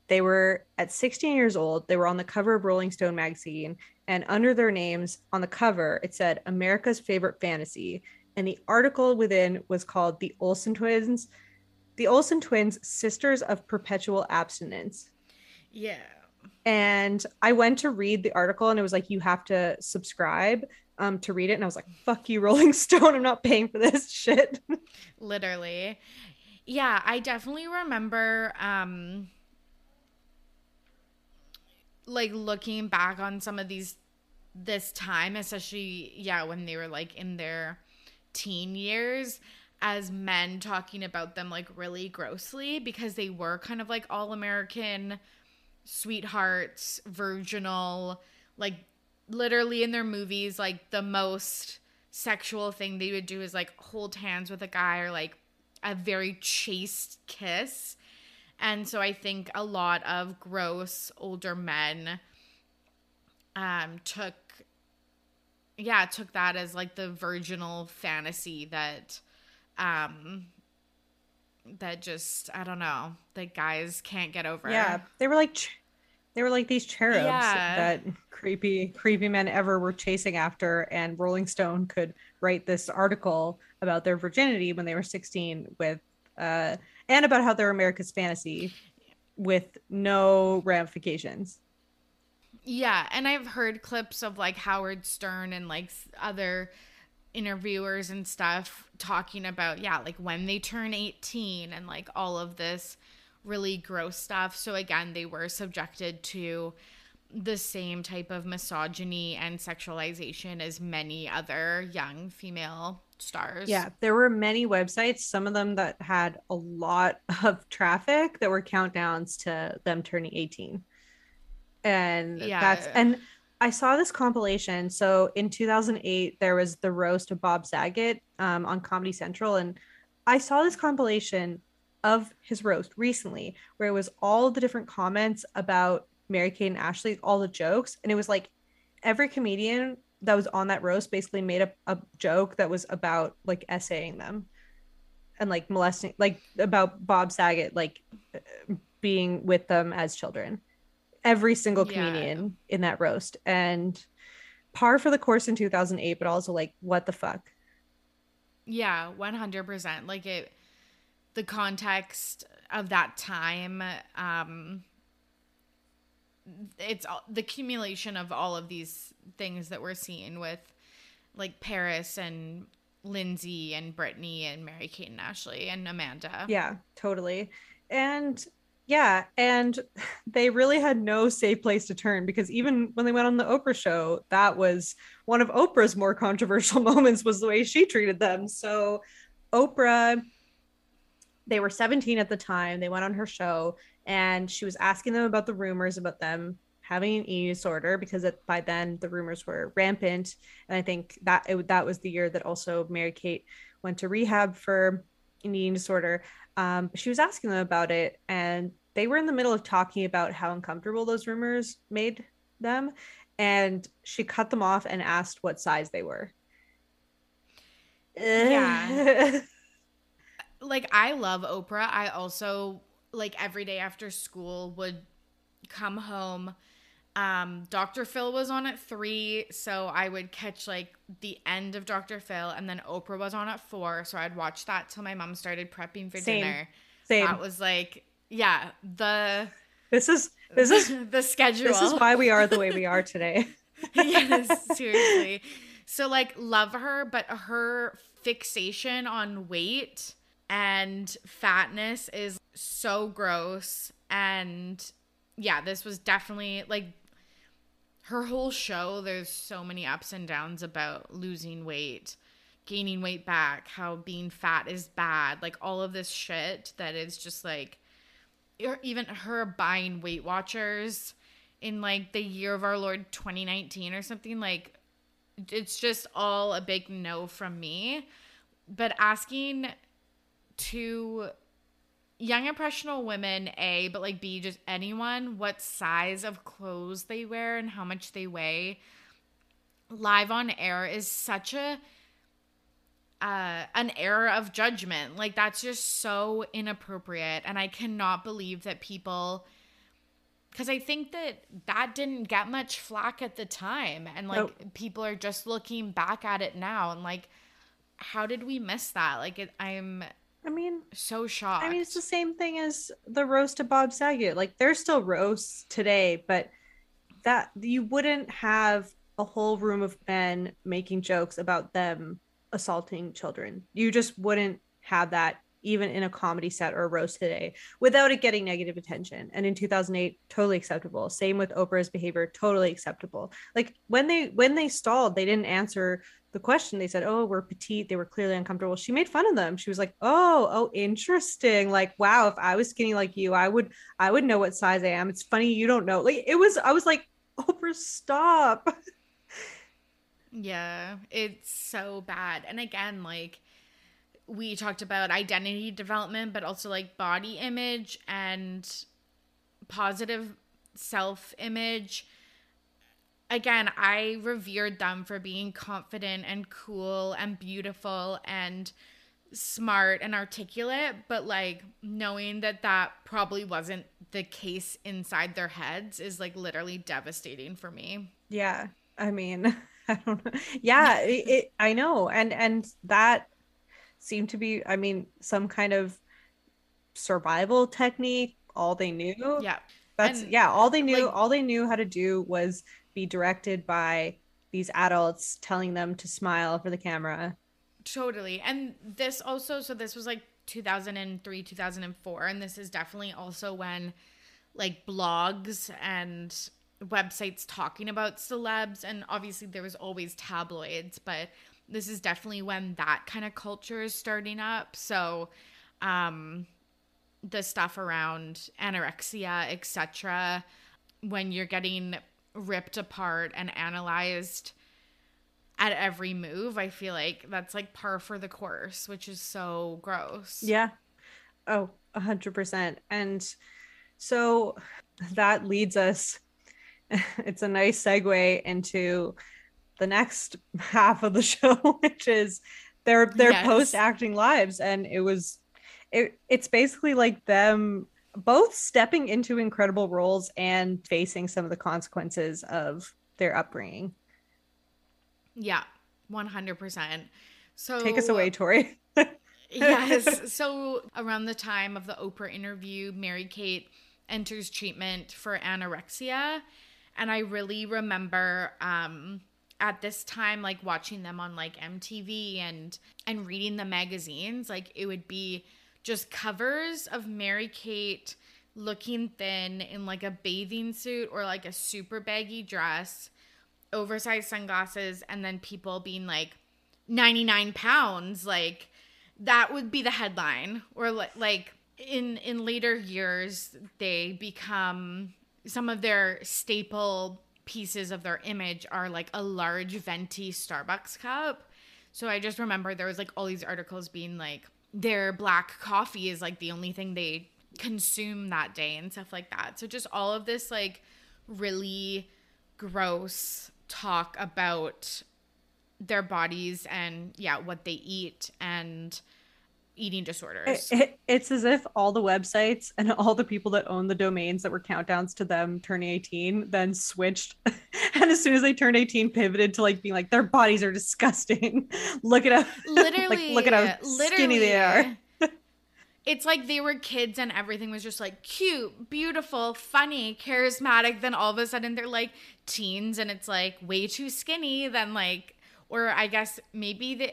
they were at 16 years old, they were on the cover of Rolling Stone magazine, and under their names on the cover, it said America's favorite fantasy. And the article within was called The Olsen Twins, The Olsen Twins, Sisters of Perpetual Abstinence. Yeah. And I went to read the article and it was like, you have to subscribe um, to read it. And I was like, fuck you, Rolling [LAUGHS] Stone. I'm not paying for this shit. Literally. Yeah, I definitely remember um like looking back on some of these this time, especially yeah, when they were like in their teen years as men talking about them like really grossly because they were kind of like all American sweethearts, virginal, like literally in their movies, like the most sexual thing they would do is like hold hands with a guy or like a very chaste kiss. And so I think a lot of gross older men um took yeah, took that as like the virginal fantasy that um that just I don't know that guys can't get over. Yeah, they were like ch- they were like these cherubs Yeah. that creepy creepy men ever were chasing after, and Rolling Stone could write this article about their virginity when they were 16 with uh and about how they're America's fantasy with no ramifications. Yeah, and I've heard clips of like Howard Stern and like other interviewers and stuff talking about yeah, like when they turn 18 and like all of this really gross stuff. So again, they were subjected to the same type of misogyny and sexualization as many other young female stars. Yeah, there were many websites, some of them that had a lot of traffic that were countdowns to them turning 18. And Yeah. that's and I saw this compilation. So in 2008, there was the roast of Bob Saget um, on Comedy Central, and I saw this compilation of his roast recently, where it was all the different comments about Mary Kate and Ashley, all the jokes, and it was like every comedian that was on that roast basically made a, a joke that was about like essaying them and like molesting like about bob saget like being with them as children every single Yeah. comedian in that roast and par for the course in 2008 but also like what the fuck Yeah, 100%. Like it the context of that time um it's all, the accumulation of all of these things that we're seeing with like Paris and Lindsay and Britney and Mary Kate and Ashley and Amanda. yeah totally. And yeah and [LAUGHS] they really had no safe place to turn because even when they went on the oprah show that was one of oprah's more controversial [LAUGHS] moments was the way she treated them. So oprah they were 17 at the time. They went on her show and she was asking them about the rumors about them having an eating disorder because it, by then the rumors were rampant. And i think that it, that was the year that also mary kate went to rehab for an eating disorder. Um, she was asking them about it and they were in the middle of talking about how uncomfortable those rumors made them. And she cut them off and asked what size they were. Yeah. [LAUGHS] like I love Oprah. I also like every day after school would come home. Um, Dr. Phil was on at three, so I would catch like the end of Dr. Phil, and then Oprah was on at four, so I'd watch that till my mom started prepping for Same. dinner. Same. That was like, yeah, the this is this is [LAUGHS] the schedule. this is why we are the way we are today [LAUGHS] yes, seriously. So like love her, but her fixation on weight and fatness is so gross and yeah, this was definitely like her whole show there's so many ups and downs about losing weight, gaining weight back, how being fat is bad, like all of this shit that is just like or even her buying Weight Watchers in like the year of our Lord 2019 or something like it's just all a big no from me. But asking to young impressionable women a but like b just anyone what size of clothes they wear and how much they weigh. Live on air is such a uh, an error of judgment. Like that's just so inappropriate. And i cannot believe that people because i think that that didn't get much flack at the time. And like Nope. people are just looking back at it now. And like how did we miss that? Like it, i'm I mean, so shocked I mean, it's the same thing as the roast of Bob Saget. Like, there's still roasts today, but that you wouldn't have a whole room of men making jokes about them assaulting children. You just wouldn't have that even in a comedy set or a roast today without it getting negative attention. And in 2008, totally acceptable. Same with Oprah's behavior, totally acceptable. Like when they when they stalled, they didn't answer the question. They said, "Oh, we're petite." They were clearly uncomfortable. She made fun of them. She was like, "Oh, oh, interesting. Like, wow, if I was skinny like you, I would I would know what size I am. It's funny you don't know." Like it was I was like, "Oprah, stop." Yeah, it's so bad. And again, like we talked about identity development, but also like body image and positive self image. Again, I revered them for being confident and cool and beautiful and smart and articulate, but like knowing that that probably wasn't the case inside their heads is like literally devastating for me. Yeah. I mean, [LAUGHS] I don't know. Yeah, it, [LAUGHS] it I know. And and that seemed to be I mean, some kind of survival technique, all they knew. Yeah. That's And, yeah, all they knew like- all they knew how to do was be directed by these adults telling them to smile for the camera. Totally. And this also, so this was like 2003, 2004. And this is definitely also when like blogs and websites talking about celebs. And obviously there was always tabloids, but this is definitely when that kind of culture is starting up. So, um, the stuff around anorexia, etc., when you're getting ripped apart and analyzed at every move, I feel like that's like par for the course, which is so gross. Yeah. Oh, a hundred percent. And so that leads us, [LAUGHS] it's a nice segue into the next [LAUGHS] half of the show, [LAUGHS] which is their their Yes. post acting lives. And it was it it's basically like them both stepping into incredible roles and facing some of the consequences of their upbringing. Yeah, 100%. So Take us away, Torry. [LAUGHS] yes. So around the time of the Oprah interview, Mary Kate enters treatment for anorexia. And I really remember um at this time like watching them on like MTV and and reading the magazines, like it would be just covers of Mary Kate looking thin in like a bathing suit or like a super baggy dress, oversized sunglasses, and then people being like 99 pounds like that would be the headline. Or li- like in in later years they become some of their staple pieces of their image are like a large venti starbucks cup. So i just remember there was like all these articles being like their black coffee is like the only thing they consume that day and stuff like that. So just all of this like really gross talk about their bodies and yeah what they eat and eating disorders. It- it- it's as if all the websites and [LAUGHS] all the people that own the domains that were countdowns to them turning 18 then switched. [LAUGHS] And as soon as they turned 18 pivoted to like being like their bodies are disgusting. [LAUGHS] Look at how literally like look at how skinny they are. It's like they were kids and everything was just like cute beautiful funny charismatic then all of a sudden they're like teens and it's like way too skinny then like or i guess maybe the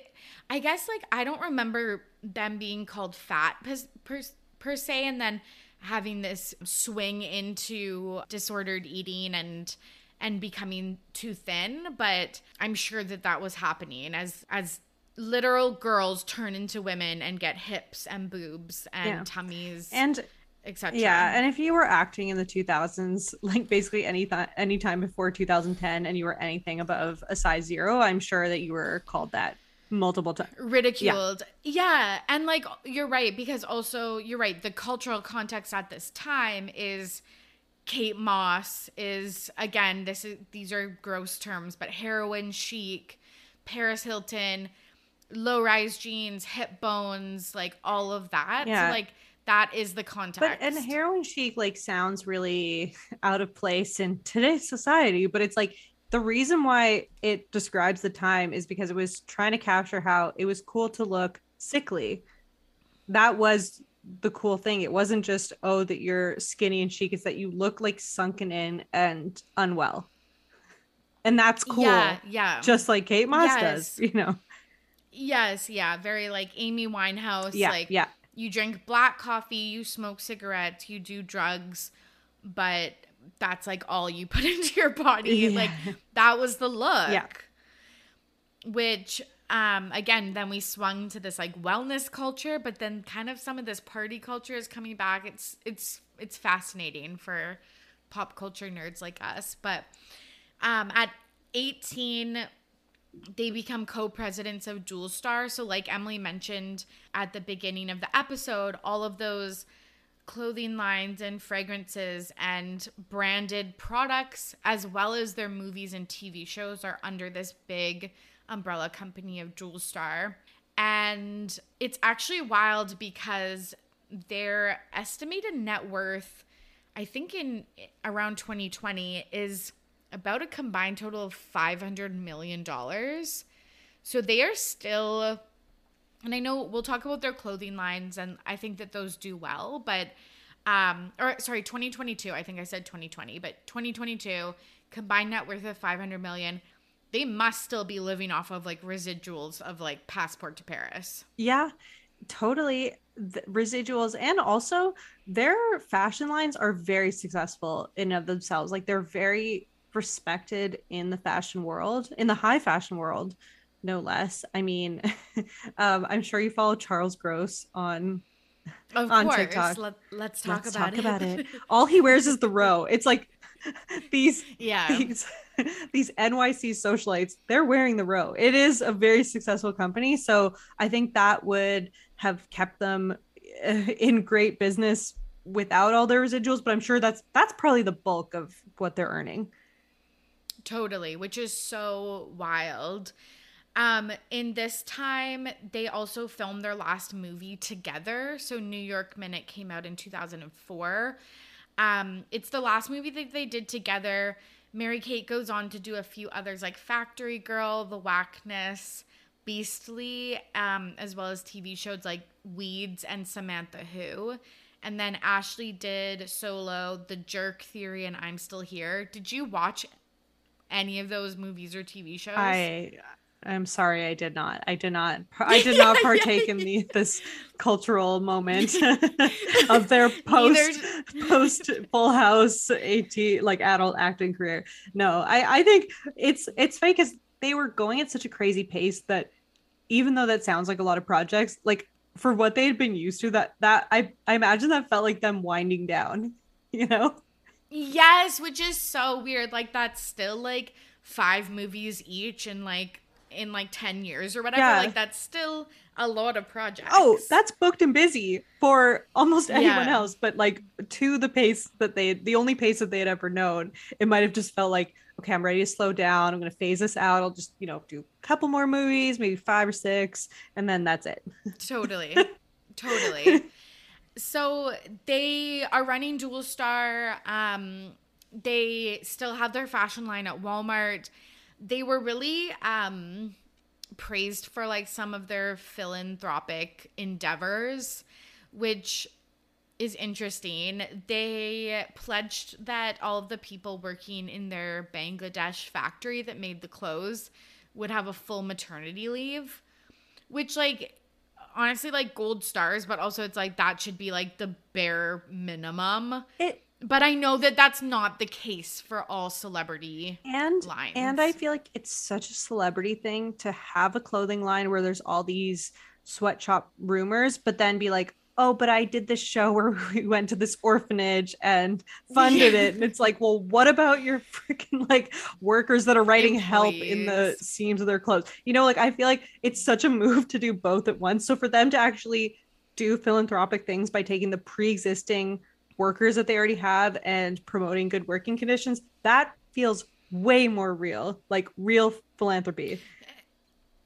i guess like i don't remember them being called fat per, per, per se and then having this swing into disordered eating and and becoming too thin but i'm sure that that was happening as as literal girls turn into women and get hips and boobs and Yeah. tummies and etc yeah and if you were acting in the 2000s like basically any th- any time before 2010 and you were anything above a size zero i'm sure that you were called that multiple times. ridiculed. Yeah. And like you're right because also you're right the cultural context at this time is Kate Moss is again this is these are gross terms but heroin chic, Paris Hilton, low rise jeans, hip bones, like all of that. Yeah. So like that is the context. But and heroin chic like sounds really [LAUGHS] out of place in today's society, but it's like the reason why it describes the time is because it was trying to capture how it was cool to look sickly. That was the cool thing. It wasn't just oh that you're skinny and chic, it's that you look like sunken in and unwell. And that's cool. Yeah, yeah. Just like Kate Moss Yes. does, you know. yes, yeah, very like Amy Winehouse Yeah, like yeah. you drink black coffee, you smoke cigarettes, you do drugs, but that's like all you [LAUGHS] put into your body. Yeah. Like that was the look. Yeah. Which um again then we swung to this like wellness culture, but then kind of some of this party culture is coming back. It's it's it's fascinating for pop culture nerds like us. But um at 18 they become co-presidents of Dual Star. So like Emily mentioned at the beginning of the episode, all of those clothing lines and fragrances and branded products as well as their movies and TV shows are under this big umbrella company of Dual Star. And it's actually wild because their estimated net worth I think in around 2020 is about a combined total of 500 million dollars. So they are still and I know we'll talk about their clothing lines and I think that those do well, but um or sorry, 2022. I think I said 2020, but 2022 combined net worth of 500 million. They must still be living off of like residuals of like passport to Paris. Yeah, totally. The residuals and also their fashion lines are very successful in of themselves. Like they're very respected in the fashion world, in the high fashion world, no less. I mean, [LAUGHS] um, I'm sure you follow Charles Gross on Of On course. TikTok. Let, let's talk Let's about talk it. about it. [LAUGHS] All he wears is the row. It's like [LAUGHS] these yeah. these these NYC socialites, they're wearing the row. It is a very successful company, so I think that would have kept them uh, in great business without all their residuals. But I'm sure that's that's probably the bulk of what they're earning. Totally, which is so wild. Um, in this time, they also filmed their last movie together. So New York Minute came out in 2004. Um, it's the last movie that they did together. Mary Kate goes on to do a few others like Factory Girl, The Whackness, Beastly, um, as well as TV shows like Weeds and Samantha Who. And then Ashley did Solo, The Jerk Theory, and I'm Still Here. Did you watch any of those movies or TV shows? I I'm sorry, I did not. I did not. I did not [LAUGHS] partake in the this cultural moment [LAUGHS] of their post [LAUGHS] post Full House AT like adult acting career. No, I I think it's it's fake because they were going at such a crazy pace that even though that sounds like a lot of projects, like for what they had been used to, that that I I imagine that felt like them winding down. You know? Yes, which is so weird. Like that's still like five movies each and like in like 10 years or whatever. Yeah. Like that's still a lot of projects. Oh, that's booked and busy for almost anyone Yeah. else. But like to the pace that they, the only pace that they had ever known, it might have just felt like, okay, I'm ready to slow down. I'm going to phase this out. I'll just, you know, do a couple more movies, maybe five or six, and then that's it. [LAUGHS] Totally. totally. [LAUGHS] So they are running Dual Star. Um, they still have their fashion line at Walmart. They were really um, praised for like some of their philanthropic endeavors, which is interesting. They pledged that all of the people working in their Bangladesh factory that made the clothes would have a full maternity leave, which like honestly like gold stars, but also it's like that should be like the bare minimum. It But I know that that's not the case for all celebrity. and Lines. and I feel like it's such a celebrity thing to have a clothing line where there's all these sweatshop rumors, but then be like, oh, but I did this show where [LAUGHS] we went to this orphanage and funded it. And it's like, well, what about your [LAUGHS] freaking like workers that are writing help in the seams of their clothes? You know, like I feel like it's such a move to do both at once. So for them to actually do philanthropic things by taking the pre-existing workers that they already have and promoting good working conditions, that feels way more real, like real philanthropy.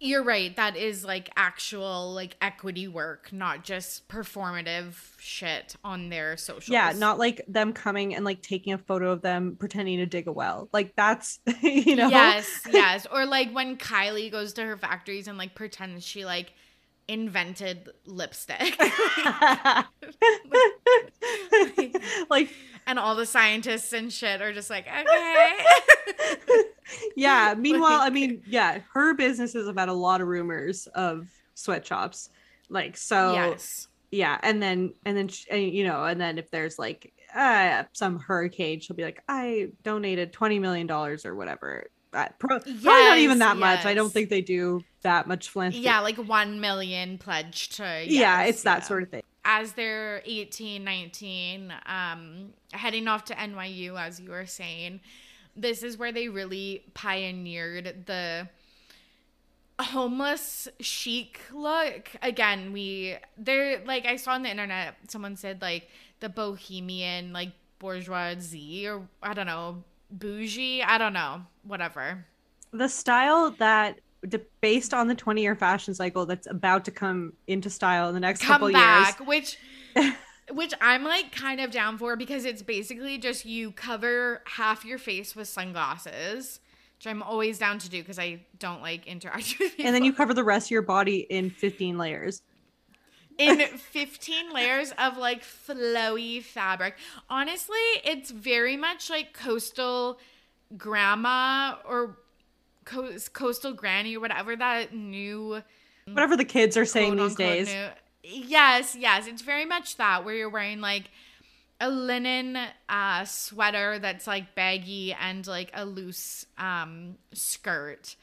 You're right. That is like actual like equity work, not just performative shit on their social. Yeah, not like them coming and like taking a photo of them pretending to dig a well. Like that's [LAUGHS] you know. Yes, yes. Or like when Kylie goes to her factories and like pretends she like invented lipstick. [LAUGHS] [LAUGHS] like and all the scientists and shit are just like, okay. [LAUGHS] yeah. Meanwhile, I mean, yeah, her business has had a lot of rumors of sweatshops. Like so, yes. yeah. And then and then and, you know, and then if there's like uh, some hurricane, she'll be like, I donated twenty million dollars or whatever. Uh, pro- probably not even Yes, that much. I don't think they do that much philanthropy. Yeah, like 1 million pledge to yeah, it's that yeah. sort of thing. as they're 18 19 um heading off to nyu as you were saying this is where they really pioneered the homeless chic look again we they're like i saw on the internet someone said like the bohemian like bourgeoisie or i don't know bougie. I don't know. Whatever. The style that based on the 20 year fashion cycle that's about to come into style in the next couple come back years. which [LAUGHS] which i'm like kind of down for because it's basically just you cover half your face with sunglasses which i'm always down to do because i don't like interact with and then you cover the rest of your body in 15 layers in [LAUGHS] 15 layers of like flowy fabric honestly it's very much like coastal grandma or co- coastal granny or whatever that new whatever the kids are saying these days new- Yes, yes. It's very much that where you're wearing like a linen uh sweater that's like baggy and like a loose um skirt.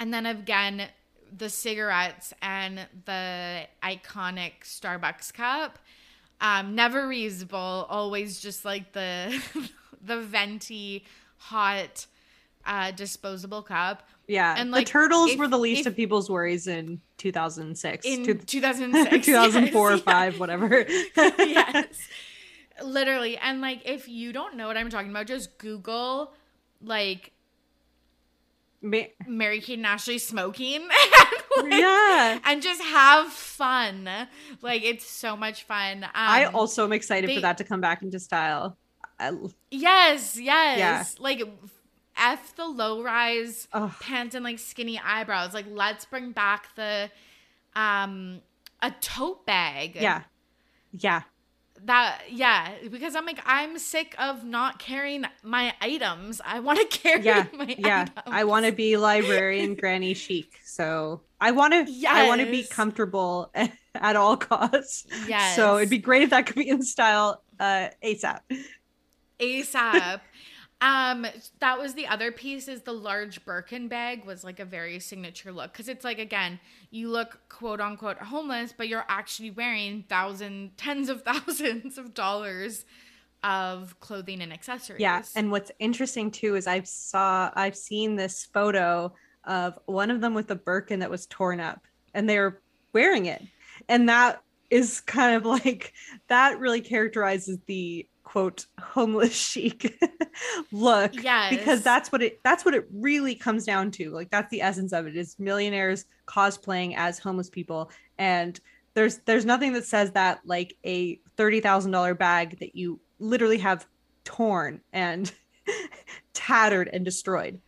And then again the cigarettes and the iconic Starbucks cup. Um never reusable, always just like the [LAUGHS] the venti hot uh disposable cup. yeah And, the turtles if- were the least if- of people's worries in 2006 In Two- 2006. [LAUGHS] 2004 or yes, [LAUGHS] 5 whatever yes. Literally. And like if you don't know what I'm talking about, just Google like Ma- Mary Kate and Ashley smoking and, [LAUGHS] like, yeah and just have fun. Like it's so much fun. Um, i also am excited they- for that to come back into style I, Yes, yes. Yeah. Like F the low rise pants and like skinny eyebrows. Like let's bring back the um a tote bag. yeah yeah that yeah because i'm like i'm sick of not carrying my items. I want to [LAUGHS] carry yeah my yeah. I want to be librarian granny chic so i want to i want to be comfortable [LAUGHS] at all costs. Yes so it'd be great if that could be in style uh asap asap um that was the other piece is the large birkin bag was like a very signature look. Because it's like again you look quote unquote homeless but you're actually wearing thousand tens of [LAUGHS] thousands of dollars of clothing and accessories. Yeah and what's interesting too is i've saw i've seen this photo of one of them with a birkin that was torn up and they're wearing it. And that is kind of like that really characterizes the quote homeless [LAUGHS] chic look yes. because that's what it that's what it really comes down to. Like that's the essence of it is millionaires cosplaying as homeless people. And there's there's nothing that says that like a $30,000 bag that you literally have torn and [LAUGHS] tattered and destroyed.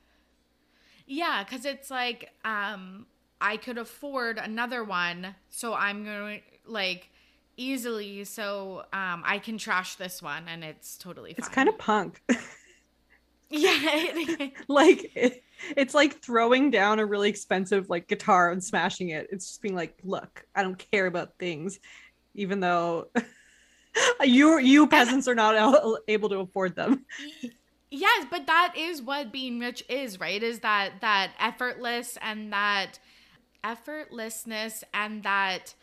Yeah, because it's like um I could afford another one, so I'm gonna like easily so um I can trash this one and it's totally fine. it's kind of punk [LAUGHS] yeah. [LAUGHS] like it, it's like throwing down a really expensive like guitar and smashing it it's just being like look i don't care about things even though [LAUGHS] you you peasants are not able to afford them yes, but that is what being rich is, right? Is that that effortless and that effortlessness and that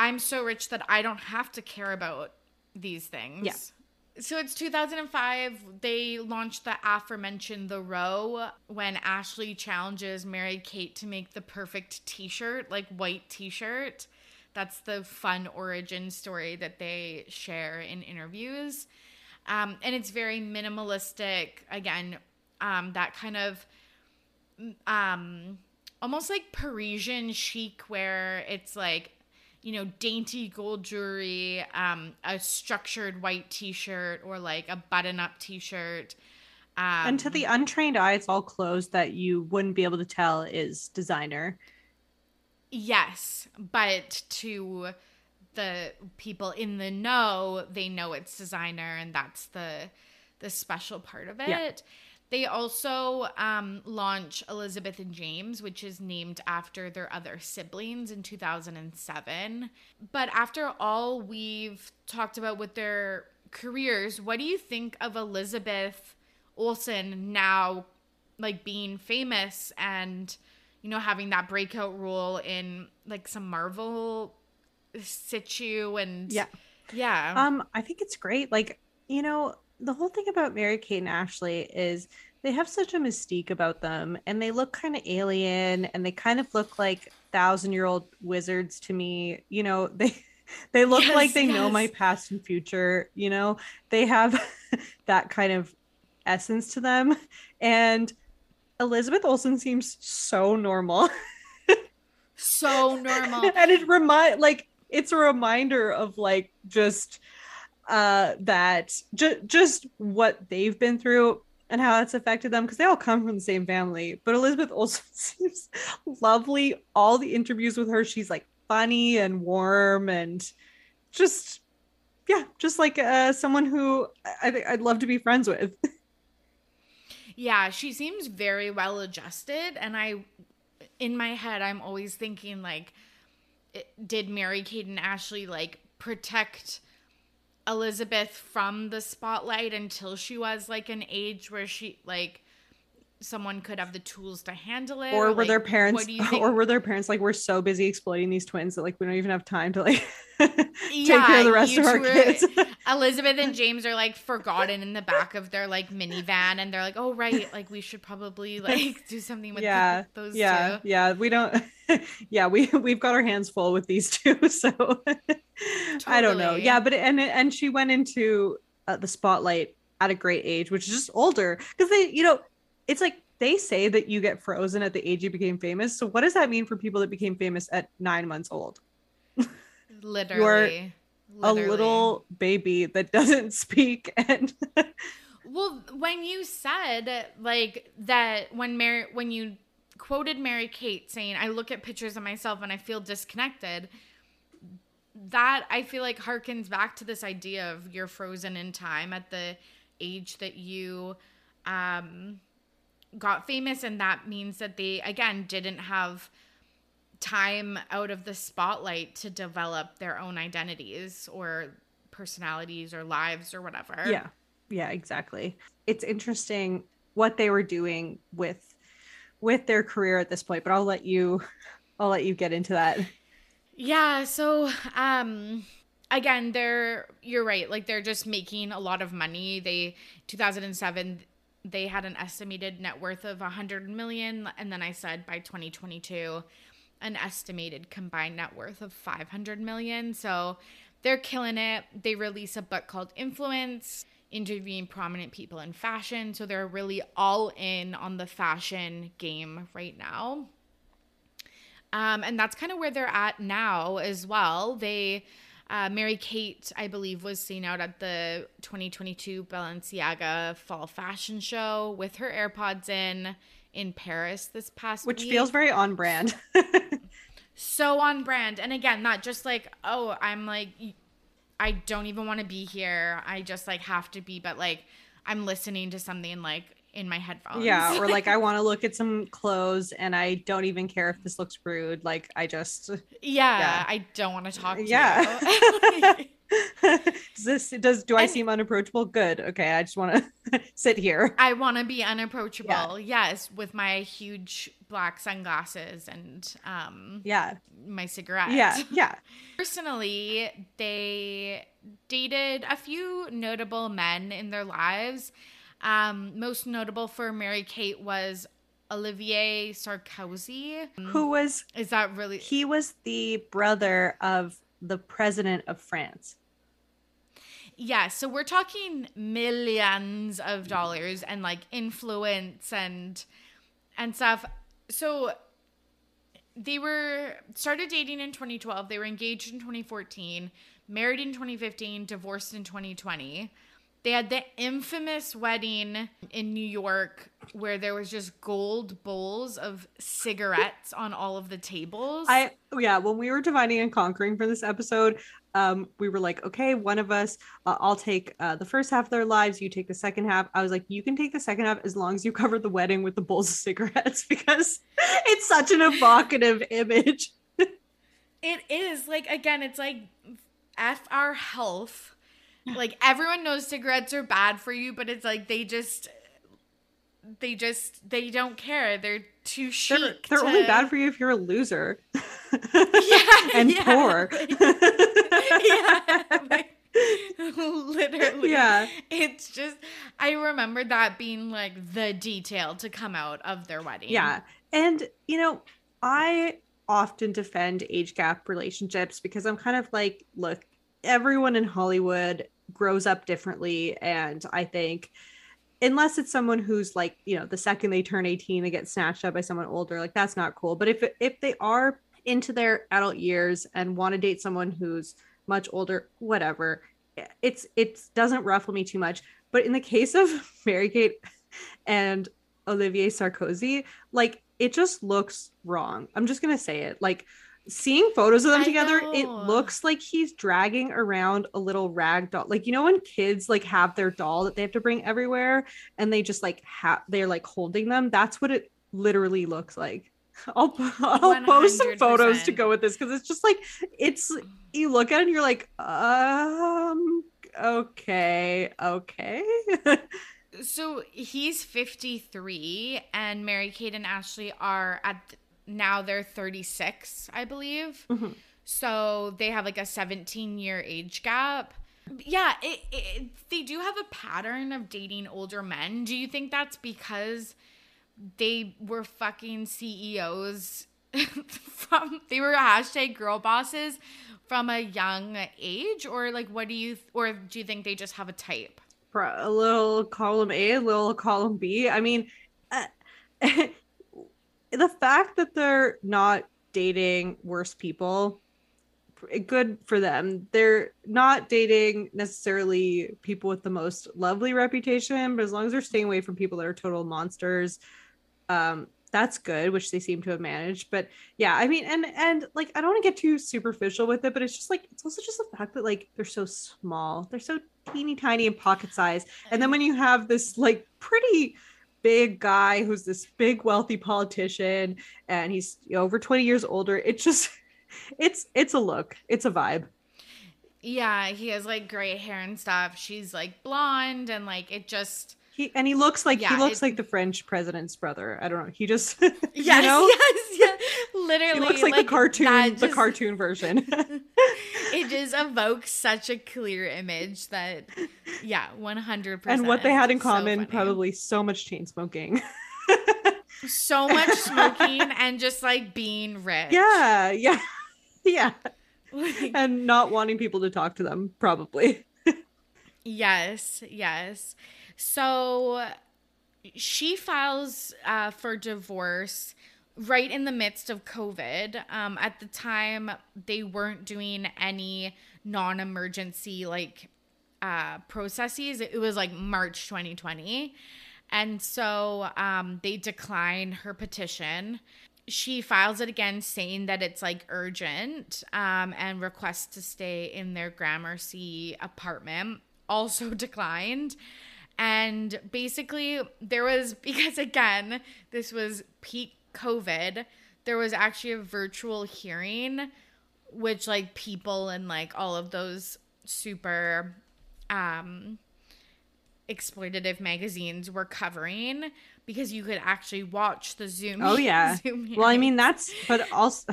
I'm so rich that I don't have to care about these things. Yeah. So it's 2005. They launched the aforementioned The Row when Ashley challenges Mary Kate to make the perfect t shirt, like white t shirt. That's the fun origin story that they share in interviews. Um, and it's very minimalistic. Again, um, that kind of um, almost like Parisian chic, where it's like you know, dainty gold jewelry, um, a structured white t-shirt or like a button-up t-shirt. Um, and to the untrained eye, it's all clothes that you wouldn't be able to tell is designer. Yes, but to the people in the know, they know it's designer, and that's the the special part of it. Yeah. They also um, launch Elizabeth and James, which is named after their other siblings in 2007. But after all we've talked about with their careers, what do you think of Elizabeth Olsen now, like being famous and, you know, having that breakout role in like some Marvel situ and yeah, yeah. Um, I think it's great. Like, you know, the whole thing about Mary Kate and Ashley is they have such a mystique about them and they look kind of alien and they kind of look like thousand year old wizards to me. You know, [LAUGHS] they they look yes, like they yes. know my past and future, you know. They have [LAUGHS] that kind of essence to them. And Elizabeth Olsen seems so normal. so [LAUGHS] normal. and it remind like it's a reminder of like just uh that ju- just what they've been through and how it's affected them because they all come from the same family. But elizabeth also [LAUGHS] seems lovely. All the interviews with her she's like funny and warm and just yeah just like uh someone who i think i'd love to be friends with. [LAUGHS] Yeah she seems very well adjusted and i in my head i'm always thinking like did mary kate and ashley like protect Elizabeth from the spotlight until she was like an age where she like someone could have the tools to handle it or, were like, their parents [LAUGHS] or were their parents like we're so busy exploiting these twins that like we don't even have time to like [LAUGHS] take care of the rest of our kids [LAUGHS] elizabeth and james are like forgotten in the back of their like minivan and they're like oh right like we should probably like do something with yeah the, those yeah two. yeah we don't yeah we we've got our hands full with these two so totally. i don't know yeah but and and she went into uh, the spotlight at a great age which is just older because they you know it's like they say that you get frozen at the age you became famous. So what does that mean for people that became famous at nine months old? Literally. You're a little baby that doesn't [LAUGHS] speak and Well, when you said like that when Mary when you quoted Mary Kate saying, I look at pictures of myself and I feel disconnected, that I feel like harkens back to this idea of you're frozen in time at the age that you um got famous and that means that they again didn't have time out of the spotlight to develop their own identities or personalities or lives or whatever. Yeah. Yeah, exactly. It's interesting what they were doing with with their career at this point, but I'll let you I'll let you get into that. Yeah, so um again, they're you're right, like they're just making a lot of money. They 2007 they had an estimated net worth of 100 million and then i said by 2022 an estimated combined net worth of 500 million. So they're killing it. They release a book called influence interviewing prominent people in fashion. So they're really all in on the fashion game right now. Um, and that's kind of where they're at now as well. They uh, Mary Kate, I believe, was seen out at the 2022 Balenciaga Fall Fashion Show with her AirPods in in Paris this past week. Which week. feels very on brand. [LAUGHS] so on brand. And again, not just like, oh, I'm like, I don't even want to be here. I just like have to be, but like, I'm listening to something like in my headphones. Yeah, or like I [LAUGHS] want to look at some clothes and I don't even care if this looks rude. Like I just Yeah, yeah. I don't want to talk to yeah. does [LAUGHS] this does do I And- seem unapproachable? Good. Okay, I just want to [LAUGHS] sit here. I want to be unapproachable. Yes, with my huge black sunglasses and um Yeah. my cigarette. Yeah. Yeah. Personally, they dated a few notable men in their lives. Um, most notable for Mary Kate was Olivier Sarkozy. Who was Is that really? he was the brother of the president of France. Yeah, so we're talking millions of dollars and like influence and and stuff. So they were started dating in 2012. They were engaged in 2014, married in 2015, divorced in 2020. They had the infamous wedding in New York where there was just gold bowls of cigarettes on all of the tables. I yeah, when we were dividing and conquering for this episode, um, we were like, okay, one of us, uh, I'll take uh, the first half of their lives, you take the second half. I was like, you can take the second half as long as you [LAUGHS] cover the wedding with the bowls of cigarettes [LAUGHS] because it's such an evocative image. [LAUGHS] It is like again, it's like f our health. Like everyone knows cigarettes are bad for you, but it's like they just they just they don't care. They're too chic. They're, they're to- only bad for you if you're a loser [LAUGHS] yeah, and yeah, poor. like- [LAUGHS] yeah, like, literally. Yeah. It's just I remember that being like the detail to come out of their wedding. Yeah. And, you know, I often defend age gap relationships because I'm kind of like, look, everyone in Hollywood grows up differently. And I think, unless it's someone who's like, you know, the second they turn 18, they get snatched up by someone older, like that's not cool. But if, if they are into their adult years and want to date someone who's much older, whatever, it's, it doesn't ruffle me too much. But in the case of [LAUGHS] Mary Kate and Olivier Sarkozy, like it just looks wrong. I'm just gonna say it. Like seeing photos of them I together, it looks like he's dragging around a little rag doll. Like you know when kids like have their doll that they have to bring everywhere, and they just like have they're like holding them. That's what it literally looks like. [LAUGHS] I'll I'll post some photos to go with this because it's just like it's you look at it and you're like um okay okay [LAUGHS] So he's 53 and Mary Kate and Ashley are at now they're 36, I believe. Mhm. So they have like a 17 year age gap. Yeah, it, it, they do have a pattern of dating older men. Do you think that's because they were fucking CEOs [LAUGHS] from they were hashtag girl bosses from a young age or like what do you or do you think they just have a type? Pro- a little column A, a little column B. I mean, uh, [LAUGHS] the fact that they're not dating worse people, good for them. They're not dating necessarily people with the most lovely reputation, but as long as they're staying away from people that are total monsters, um, that's good, which they seem to have managed. But yeah, I mean, and and like I don't want to get too superficial with it, but it's just like it's also just the fact that like they're so small, they're so teeny tiny and pocket size, and then when you have this like pretty big guy who's this big wealthy politician and he's you know, over 20 years older. It just [LAUGHS] it's it's a look. It's a vibe. Yeah, he has like gray hair and stuff. She's like blonde and like it just he and he looks like Yeah, he looks it- like the french president's brother. I don't know. He just [LAUGHS] yes, you know? [LAUGHS] yes. Literally, he looks like, the cartoon that the cartoon version [LAUGHS] [LAUGHS] it just evokes such a clear image that, yeah, one hundred percent. and what they had in common probably so much chain smoking [LAUGHS] so much smoking and just like being rich. yeah yeah yeah Like- and not wanting people to talk to them probably Yes, yes. So she files uh, for divorce right in the midst of COVID. Um, at the time, they weren't doing any non emergency like uh, processes. It was like March 2020. And so um, they decline her petition. She files it again saying that it's like urgent um, and requests to stay in their Gramercy apartment. Also [LAUGHS] declined. And basically, there was, [LAUGHS] because again, this was peak COVID, there was actually a virtual hearing, which like people and like all of those super um exploitative magazines were covering because you could actually watch the zoom Oh yeah. [LAUGHS] zoom Well, I mean that's but also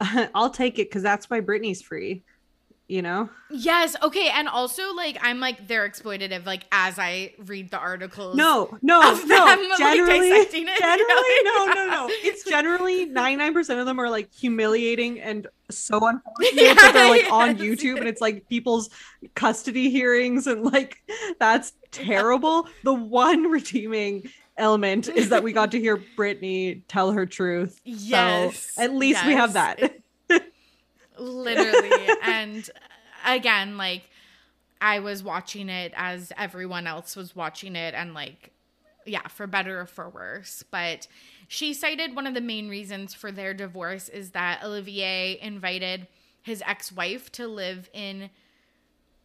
[LAUGHS] I'll take it cuz that's why Britney's free. You know? yes okay and also like i'm like they're exploitative like as i read the articles No, no, Of no. them, [LAUGHS] like, generally, generally, [LAUGHS] no, no, no. It's generally ninety nine percent of them are like humiliating and so unfortunate [LAUGHS] Yeah, that they're like on. YouTube and it's like people's custody hearings and like that's terrible. The one redeeming element is that we got to hear Britney tell her truth. yes So at least we have yes. that. Literally. And again like i was watching it as everyone else was watching it and like yeah for better or for worse. But she cited one of the main reasons for their divorce is that olivier invited his ex-wife to live in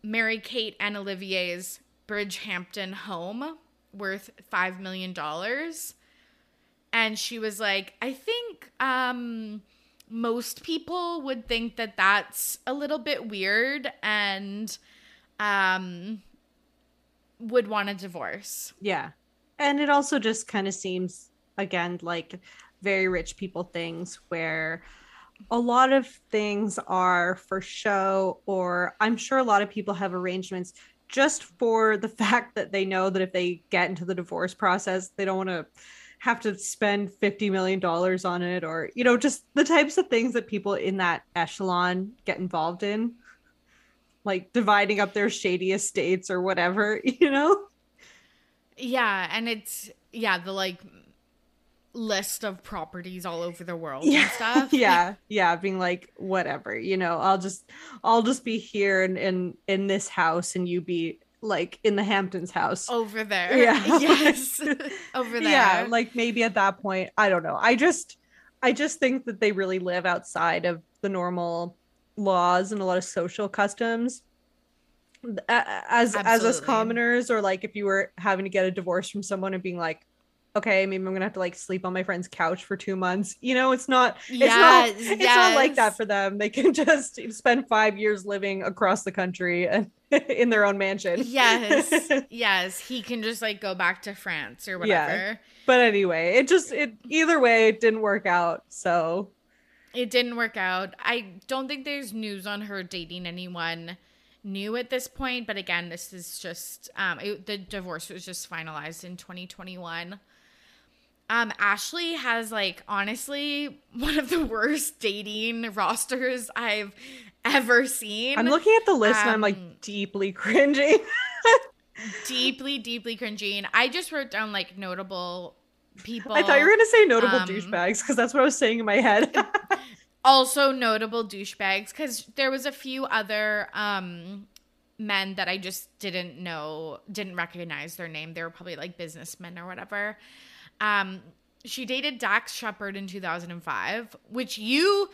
mary kate and olivier's bridgehampton home worth five million dollars. And she was like i think um most people would think that that's a little bit weird and um would want a divorce. Yeah. And it also just kind of seems, again, like very rich people things where a lot of things are for show, or I'm sure a lot of people have arrangements just for the [LAUGHS] fact that they know that if they get into the divorce process, they don't want to have to spend 50 million dollars on it or you know just the types of things that people in that echelon get involved in like dividing up their shady estates or whatever [LAUGHS] you know Yeah, and it's yeah, the like list of properties all over the world and [LAUGHS] stuff. yeah yeah being like whatever you know i'll just i'll just be here in in, in this house and you be like in the hamptons house Over there. Yeah. [LAUGHS] Yes. [LAUGHS] over there. yeah like maybe at that point i don't know i just i just think that they really live outside of the normal laws and a lot of social customs as as us commoners or like if you were having to get a divorce from someone and being like okay maybe i'm gonna have to like sleep on my friend's couch for two months you know it's not it's not Yes, it's not like that for them they can [LAUGHS] just spend five years living across the country and [LAUGHS] in their own mansion Yes. [LAUGHS] yes. He can just like go back to France or whatever. Yeah. but anyway it just it either way it didn't work out so It didn't work out. I don't think there's news on her dating anyone new at this point, but again, this is just um it, the divorce was just finalized in 2021. Um Ashley has like honestly [LAUGHS] one of the worst dating rosters I've ever seen. i'm looking at the list and i'm Um, like deeply [LAUGHS] cringing deeply deeply cringing. I just wrote down like notable people. i thought you were gonna say notable um, douchebags because that's what i was saying in my head [LAUGHS] also notable douchebags because there was a few other um men that I just didn't know, didn't recognize their name. They were probably like businessmen or whatever. Um, she dated Dax Shepard in 2005, which you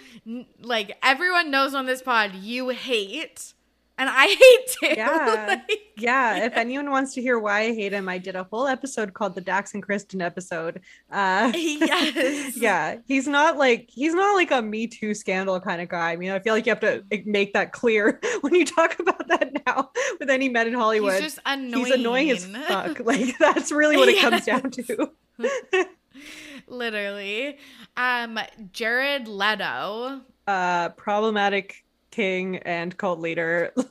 like everyone knows on this pod you hate, and I [LAUGHS] hate too. Yeah. [LAUGHS] Like, yeah. If anyone wants to hear why i hate him i did a whole episode called the dax and kristen episode. Uh [LAUGHS] yes. yeah. He's not like he's not like a me too scandal kind of guy. I mean i feel like you have to make that clear when you talk about that now with any men in hollywood. He's just annoying. he's annoying as fuck. Like that's really what it comes down to [LAUGHS] Literally. Um, Jared Leto. uh problematic king and cult leader [LAUGHS]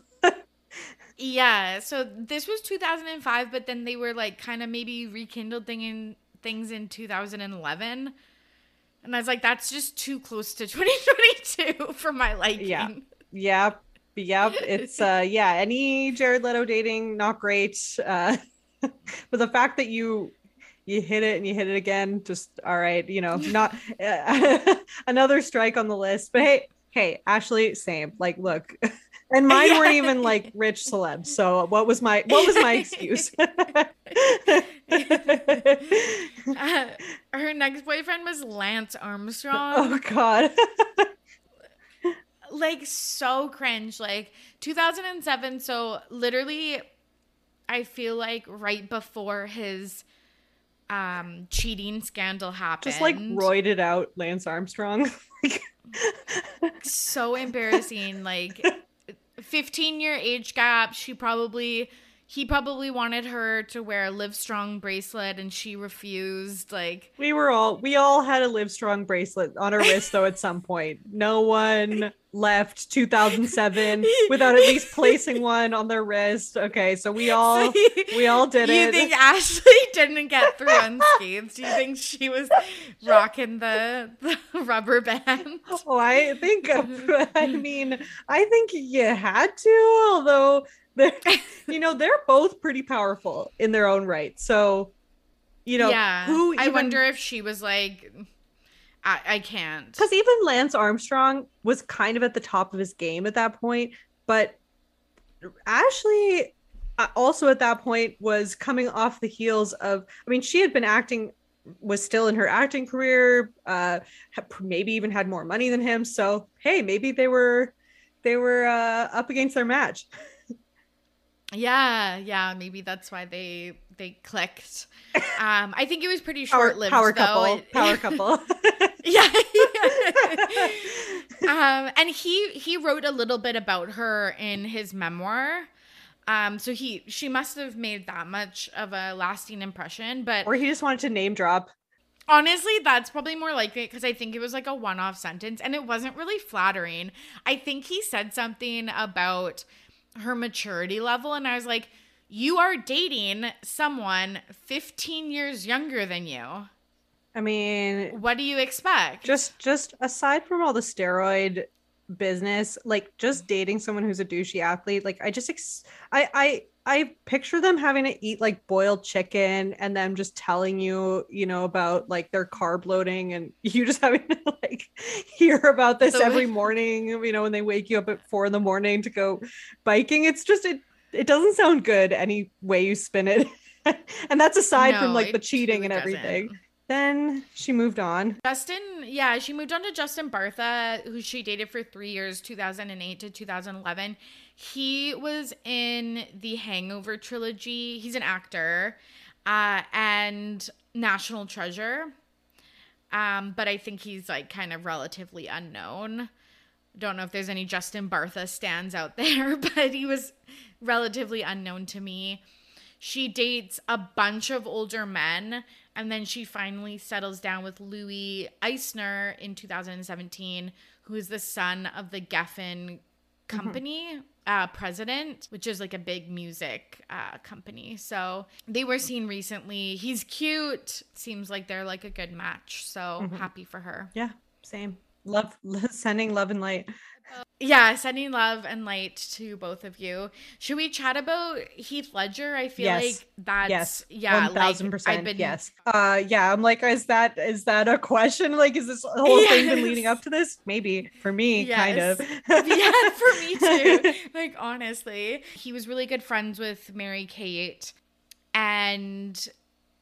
Yeah, so this was 2005, but then they were like kind of maybe rekindled thing in things in 2011. And I was like, that's just too close to [LAUGHS] 2022 for my liking. Yeah. Yep. Yep. It's uh yeah, any Jared Leto dating, not great. Uh but the fact that you you hit it and you hit it again, just all right, you know, [LAUGHS] not uh, [LAUGHS] another strike on the list. But hey, hey, Ashley, same. Like, look, [LAUGHS] and mine weren't even like rich celebs. So what was my what was my excuse? Uh, her next boyfriend was Lance Armstrong. oh god. like so cringe like 2007 so literally i feel like right before his um cheating scandal happened Just like roided out Lance Armstrong. [LAUGHS] so embarrassing like 15 year age gap. She probably he probably wanted her to wear a live strong bracelet and she refused like we were all we all had a live strong bracelet on our wrist though at some point no one left 2007 [LAUGHS] without at least placing one on their wrist okay so we [LAUGHS] all so you, we all did you it you think ashley [LAUGHS] didn't get through unscathed do you think she was rocking the, the rubber band oh i think i mean i think you had to although they're, you know, they're both pretty powerful in their own right. So, you know, yeah. Who even, I wonder if she was like, I, I can't. Because even Lance Armstrong was kind of at the top of his game at that point, but Ashley uh, also at that point was coming off the heels of. I mean, she had been acting was still in her acting career uh maybe even had more money than him so hey maybe they were they were uh up against their match [LAUGHS] Yeah, yeah, maybe that's why they they clicked. Um, I think it was pretty short [LAUGHS] lived. Power, [LAUGHS] power couple, [LAUGHS] power couple. yeah. um, and he he wrote a little bit about her in his memoir. Um, so he she must have made that much of a lasting impression, but or he just wanted to name drop. Honestly, that's probably more likely because I think it was like a one off sentence and it wasn't really flattering. I think he said something about her maturity level and I was like, you are dating someone 15 years younger than you. I mean, what do you expect? Just just aside from all the steroid business, like just dating someone who's a douchey athlete, like I just ex- I I I picture them having to eat like boiled chicken and them just telling you, you know, about like their carb loading and [LAUGHS] you just having to like hear about this so, every [LAUGHS] morning, you know, when they wake you up at four in the morning to go biking. It's just it it doesn't sound good any way you spin it. [LAUGHS] and that's aside no, from like the cheating and everything. Doesn't. Then she moved on. Justin, yeah, she moved on to Justin Bartha, who she dated for three years, 2008 to 2011. He was in the Hangover trilogy. He's an actor uh, and National Treasure. Um, but I think he's like kind of relatively unknown. Don't know if there's any Justin Bartha stands out [LAUGHS] there, but he was relatively unknown to me. She dates a bunch of older men and then she finally settles down with Louis Eisner in 2017, who is the son of the Geffen company mm-hmm. uh, president, which is like a big music uh, company. So they were seen recently. He's cute. Seems like they're like a good match. So mm-hmm. happy for her. Yeah, same. Love [LAUGHS] sending love and light. Yeah, sending love and light to both of you. Should we chat about Heath Ledger? I feel yes. like that's yes, yeah, one thousand percent. Been... Yes. Uh, yeah. I'm like, is that is that a question? [LAUGHS] Like, is this whole yes. thing been leading up to this? Maybe for me, yes. kind of. [LAUGHS] yeah, for me [LAUGHS] too. like honestly, he was really good friends with Mary Kate, and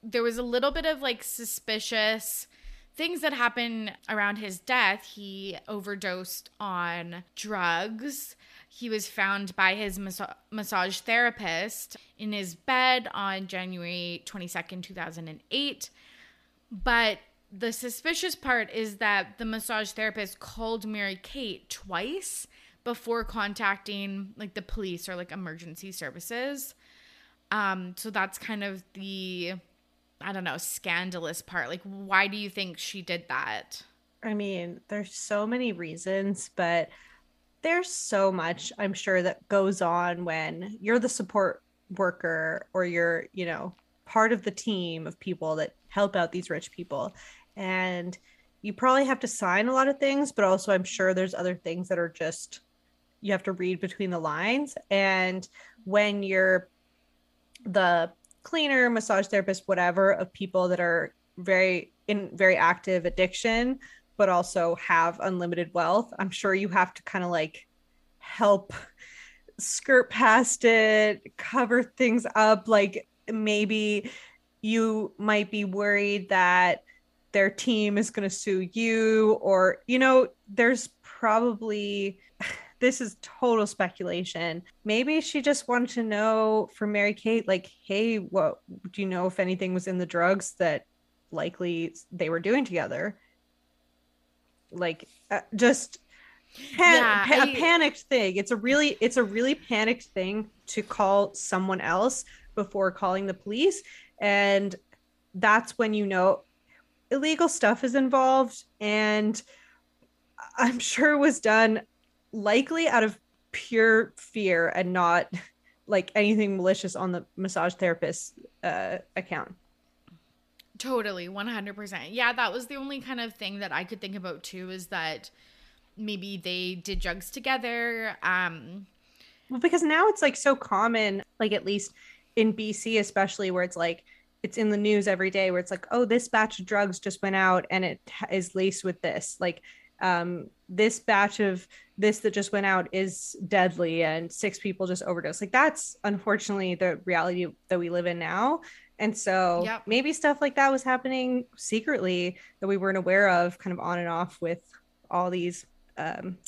there was a little bit of like suspicious things that happened around his death, he overdosed on drugs. He was found by his massage therapist in his bed on January 22nd, 2008. But the suspicious part is that the massage therapist called Mary Kate twice before contacting like the police or like emergency services. Um, so that's kind of the I don't know, scandalous part? Like, why do you think she did that? I mean, there's so many reasons, but there's so much I'm sure that goes on when you're the support worker or you're, you know, part of the team of people that help out these rich people. And you probably have to sign a lot of things, but also I'm sure there's other things that are just you have to read between the lines. And when you're the cleaner, massage therapist, whatever, of people that are very in very active addiction, but also have unlimited wealth. I'm sure you have to kind of like help skirt past it, cover things up. Like maybe you might be worried that their team is going to sue you, or, you know, there's probably this is total speculation. Maybe she just wanted to know from Mary Kate, like, hey, what do you know if anything was in the drugs that likely they were doing together? Like, uh, just Pan- Yeah, pa- I- a panicked thing. It's a really it's a really panicked thing to call someone else before calling the police and that's when you know illegal stuff is involved and I'm sure it was done likely out of pure fear and not like anything malicious on the massage therapist's uh, account. Totally, 100%. Yeah, that was the only kind of thing that I could think about too is that maybe they did drugs together. Um Well, because now it's like so common, like at least in BC, especially where it's like it's in the news every day, where it's like, oh, this batch of drugs just went out and it is laced with this. Like, um, this batch of this that just went out is deadly and six people just overdosed. Like, that's unfortunately the reality that we live in now. And so Yep. maybe stuff like that was happening secretly that we weren't aware of, kind of on and off with all these, um,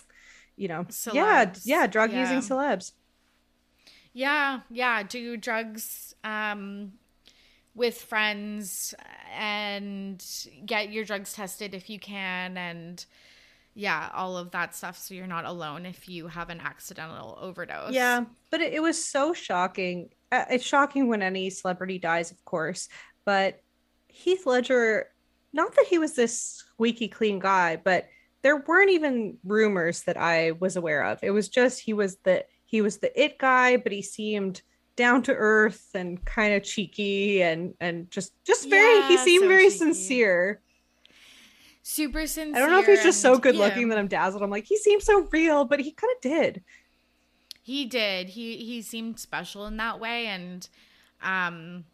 you know, yeah, yeah, drug Yeah. using celebs. Yeah, yeah, do drugs um with friends and get your drugs tested if you can and yeah, all of that stuff so you're not alone if you have an accidental overdose. Yeah, but it, it was so shocking. Uh, it's shocking when any celebrity dies, of course, but Heath Ledger, not that he was this squeaky clean guy, but there weren't even rumors that I was aware of. It was just he was the he was the it guy, but he seemed down to earth and kind of cheeky and and just just very he seemed so very cheeky. sincere. Super sincere. I don't know if he's just so good yeah. looking that I'm dazzled. I'm like, he seems so real, but he kind of did. He did. He he seemed special in that way and um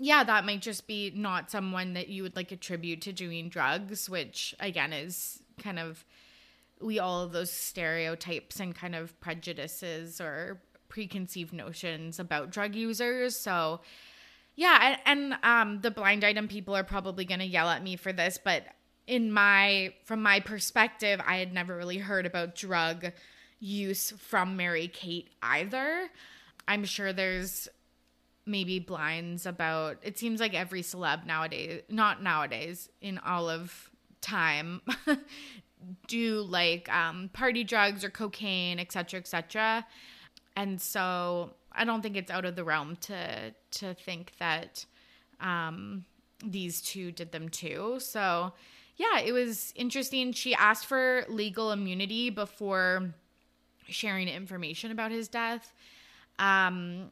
yeah, that might just be not someone that you would like attribute to doing drugs, which again is kind of we all of those stereotypes and kind of prejudices or preconceived notions about drug users. So yeah, and, and um the blind item people are probably going to yell at me for this, but in my from my perspective, I had never really heard about drug use from Mary Kate either. I'm sure there's maybe blinds about it seems like every celeb nowadays not nowadays in all of time [LAUGHS] do like um party drugs or cocaine etc etc and so i don't think it's out of the realm to to think that um these two did them too so yeah it was interesting she asked for legal immunity before sharing information about his death um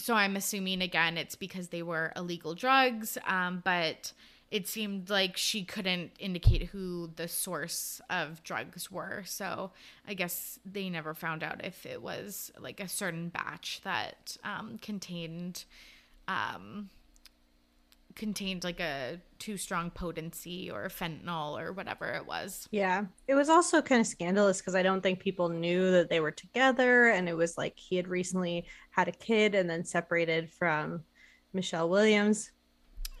so I'm assuming again it's because they were illegal drugs, um, but it seemed like she couldn't indicate who the source of drugs were. So I guess they never found out if it was like a certain batch that um, contained um, contained like a too strong potency or fentanyl or whatever it was. Yeah. It was also kind of scandalous because I don't think people knew that they were together. And it was like he had recently had a kid and then separated from Michelle Williams.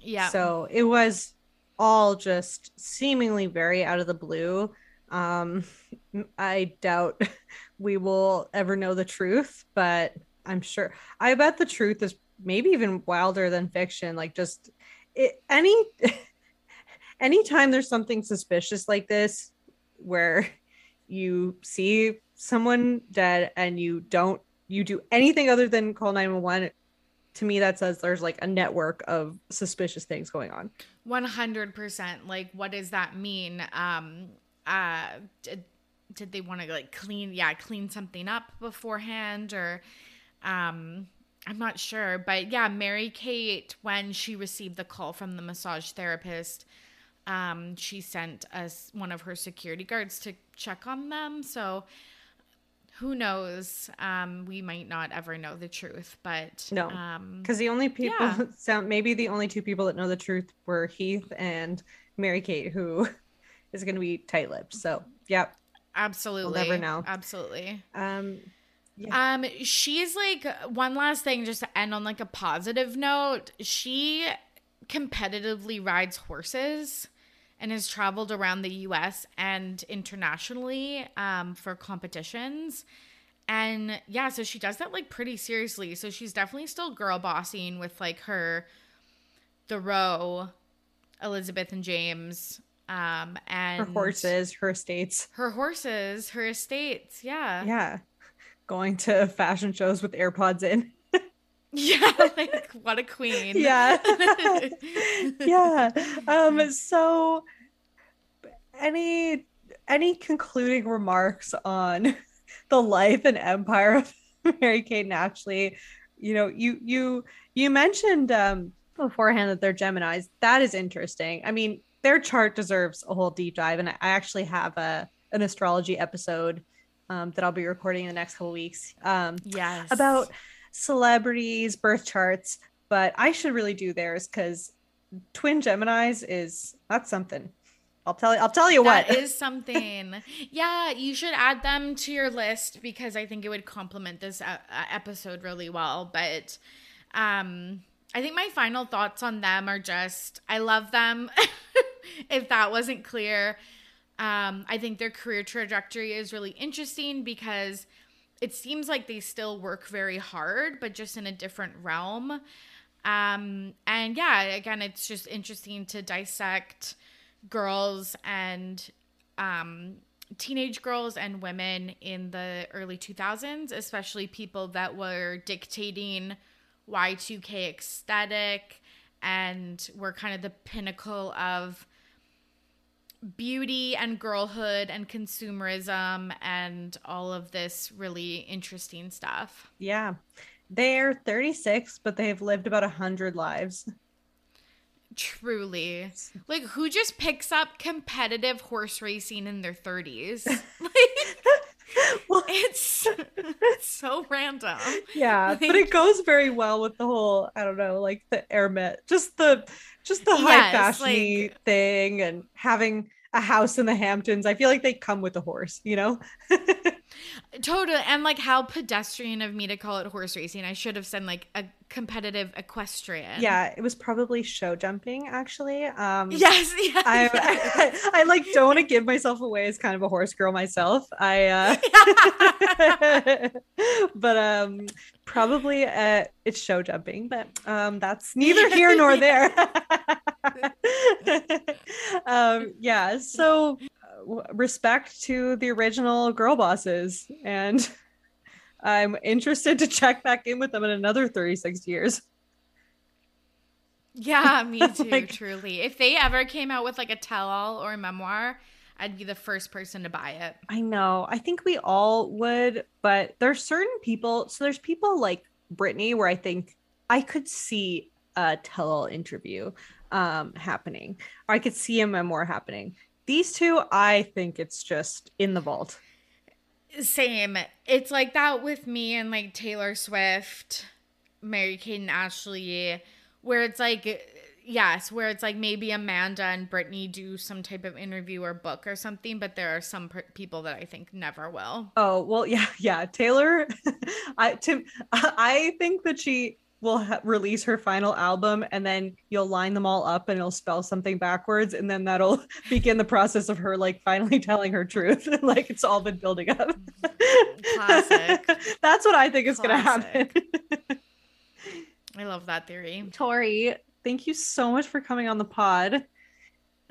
Yeah. So it was all just seemingly very out of the blue. Um, I doubt [LAUGHS] we will ever know the truth, but I'm sure. I bet the truth is maybe even wilder than fiction. Like just it, any [LAUGHS] anytime there's something suspicious like this, where you see someone dead and you don't you do anything other than call 911 to me that says there's like a network of suspicious things going on. 100% like what does that mean? Um uh did, did they want to like clean yeah clean something up beforehand or um i'm not sure but yeah mary kate when she received the call from the massage therapist um she sent us one of her security guards to check on them. So who knows? Um we might not ever know the truth but No, um because the only people [LAUGHS] Yeah. sound maybe the only two people that know the truth were heath and mary kate who [LAUGHS] is going to be tight-lipped. So yep. Absolutely never know. absolutely. Um Um, she's like one last thing just to end on like a positive note. She competitively rides horses and has traveled around the US and internationally um for competitions. And yeah, so she does that like pretty seriously. So she's definitely still girl bossing with like her the row Elizabeth and James Um, and her horses, her estates. her horses, her estates. Yeah. Yeah. Going to fashion shows with AirPods in. [LAUGHS] Yeah. Like, what a queen. [LAUGHS] Yeah. [LAUGHS] yeah. Um, so any any concluding remarks on the life and empire of Mary Kate and Ashley? You know, you you you mentioned um beforehand that they're Geminis. That is interesting. I mean, their chart deserves a whole deep dive, and I actually have a an astrology episode um, that I'll be recording in the next couple weeks. Um, yes. about celebrities, birth charts, but I should really do theirs because twin Geminis is that's something. I'll tell you. I'll tell you That what. is [LAUGHS] something. yeah, you should add them to your list because I think it would complement this uh, uh, episode really well. But um, I think my final thoughts on them are just I love them. [LAUGHS] if that wasn't clear, um, I think their career trajectory is really interesting because it seems like they still work very hard, but just in a different realm. Um, and yeah, again, it's just interesting to dissect girls and um, teenage girls and women in the early 2000s, especially people that were dictating Y2K aesthetic and were kind of the pinnacle of beauty and girlhood and consumerism and all of this really interesting stuff. yeah, they're 36, but they've lived about a hundred lives. Truly. Like who just picks up competitive horse racing in their 30s? [LAUGHS] Like [LAUGHS] [LAUGHS] well, it's, it's [LAUGHS] so random. yeah, but it goes very well with the whole. I don't know, like the Hermet, just the just the high Yes, fashion like- thing, and having a house in the Hamptons. I feel like they come with a horse, you know. [LAUGHS] Totally. And like how pedestrian of me to call it horse racing. I should have said like a competitive equestrian. yeah, it was probably show jumping actually. Um, Yes. [LAUGHS] Yes. I, I, I like don't want to give myself away as kind of a horse girl myself. I uh [LAUGHS] [LAUGHS] but um probably uh it's show jumping, but um that's neither here nor there. um yeah, so respect to the original girl bosses and [LAUGHS] I'm interested to check back in with them in another 36 years. yeah, me [LAUGHS] too, Like- truly. If they ever came out with like a tell all or a memoir, I'd be the first person to buy it. I know. I think we all would, but there's certain people. So there's people like Britney where I think I could see a tell-all interview um happening. Or I could see a memoir happening. These two, I think it's just in the vault. Same. It's like that with me and like Taylor Swift, Mary Kate and Ashley, where it's like, yes, where it's like maybe Amanda and Britney do some type of interview or book or something, but there are some per- people that I think never will. Oh, well, yeah, [LAUGHS] yeah. Taylor, [LAUGHS] I Tim [LAUGHS] I think that she will ha- release her final album and then you'll line them all up and it'll spell something backwards and then that'll [LAUGHS] begin the process of her like finally [LAUGHS] telling her truth [LAUGHS] like it's all been building up mm-hmm. Classic. that's what i think is going to happen I love that theory. Torry thank you so much for coming on the pod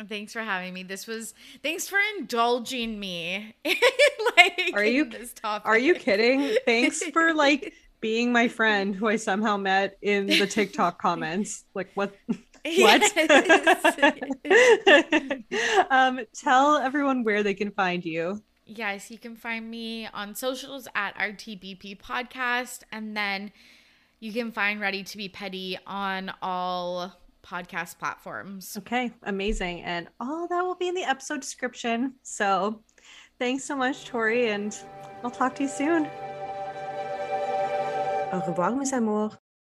Thanks for having me. This was thanks for indulging me. like Are you- in this topic. are you kidding thanks for like being my friend who i somehow met in the tiktok [LAUGHS] comments. Like what? [LAUGHS] What? [LAUGHS] Um tell everyone where they can find you. Yes, you can find me on socials at RTBP Podcast, and then you can find Ready to Be Petty on all podcast platforms. okay amazing. And all that will be in the episode description. So thanks so much Torry and i'll talk to you soon au revoir mes amours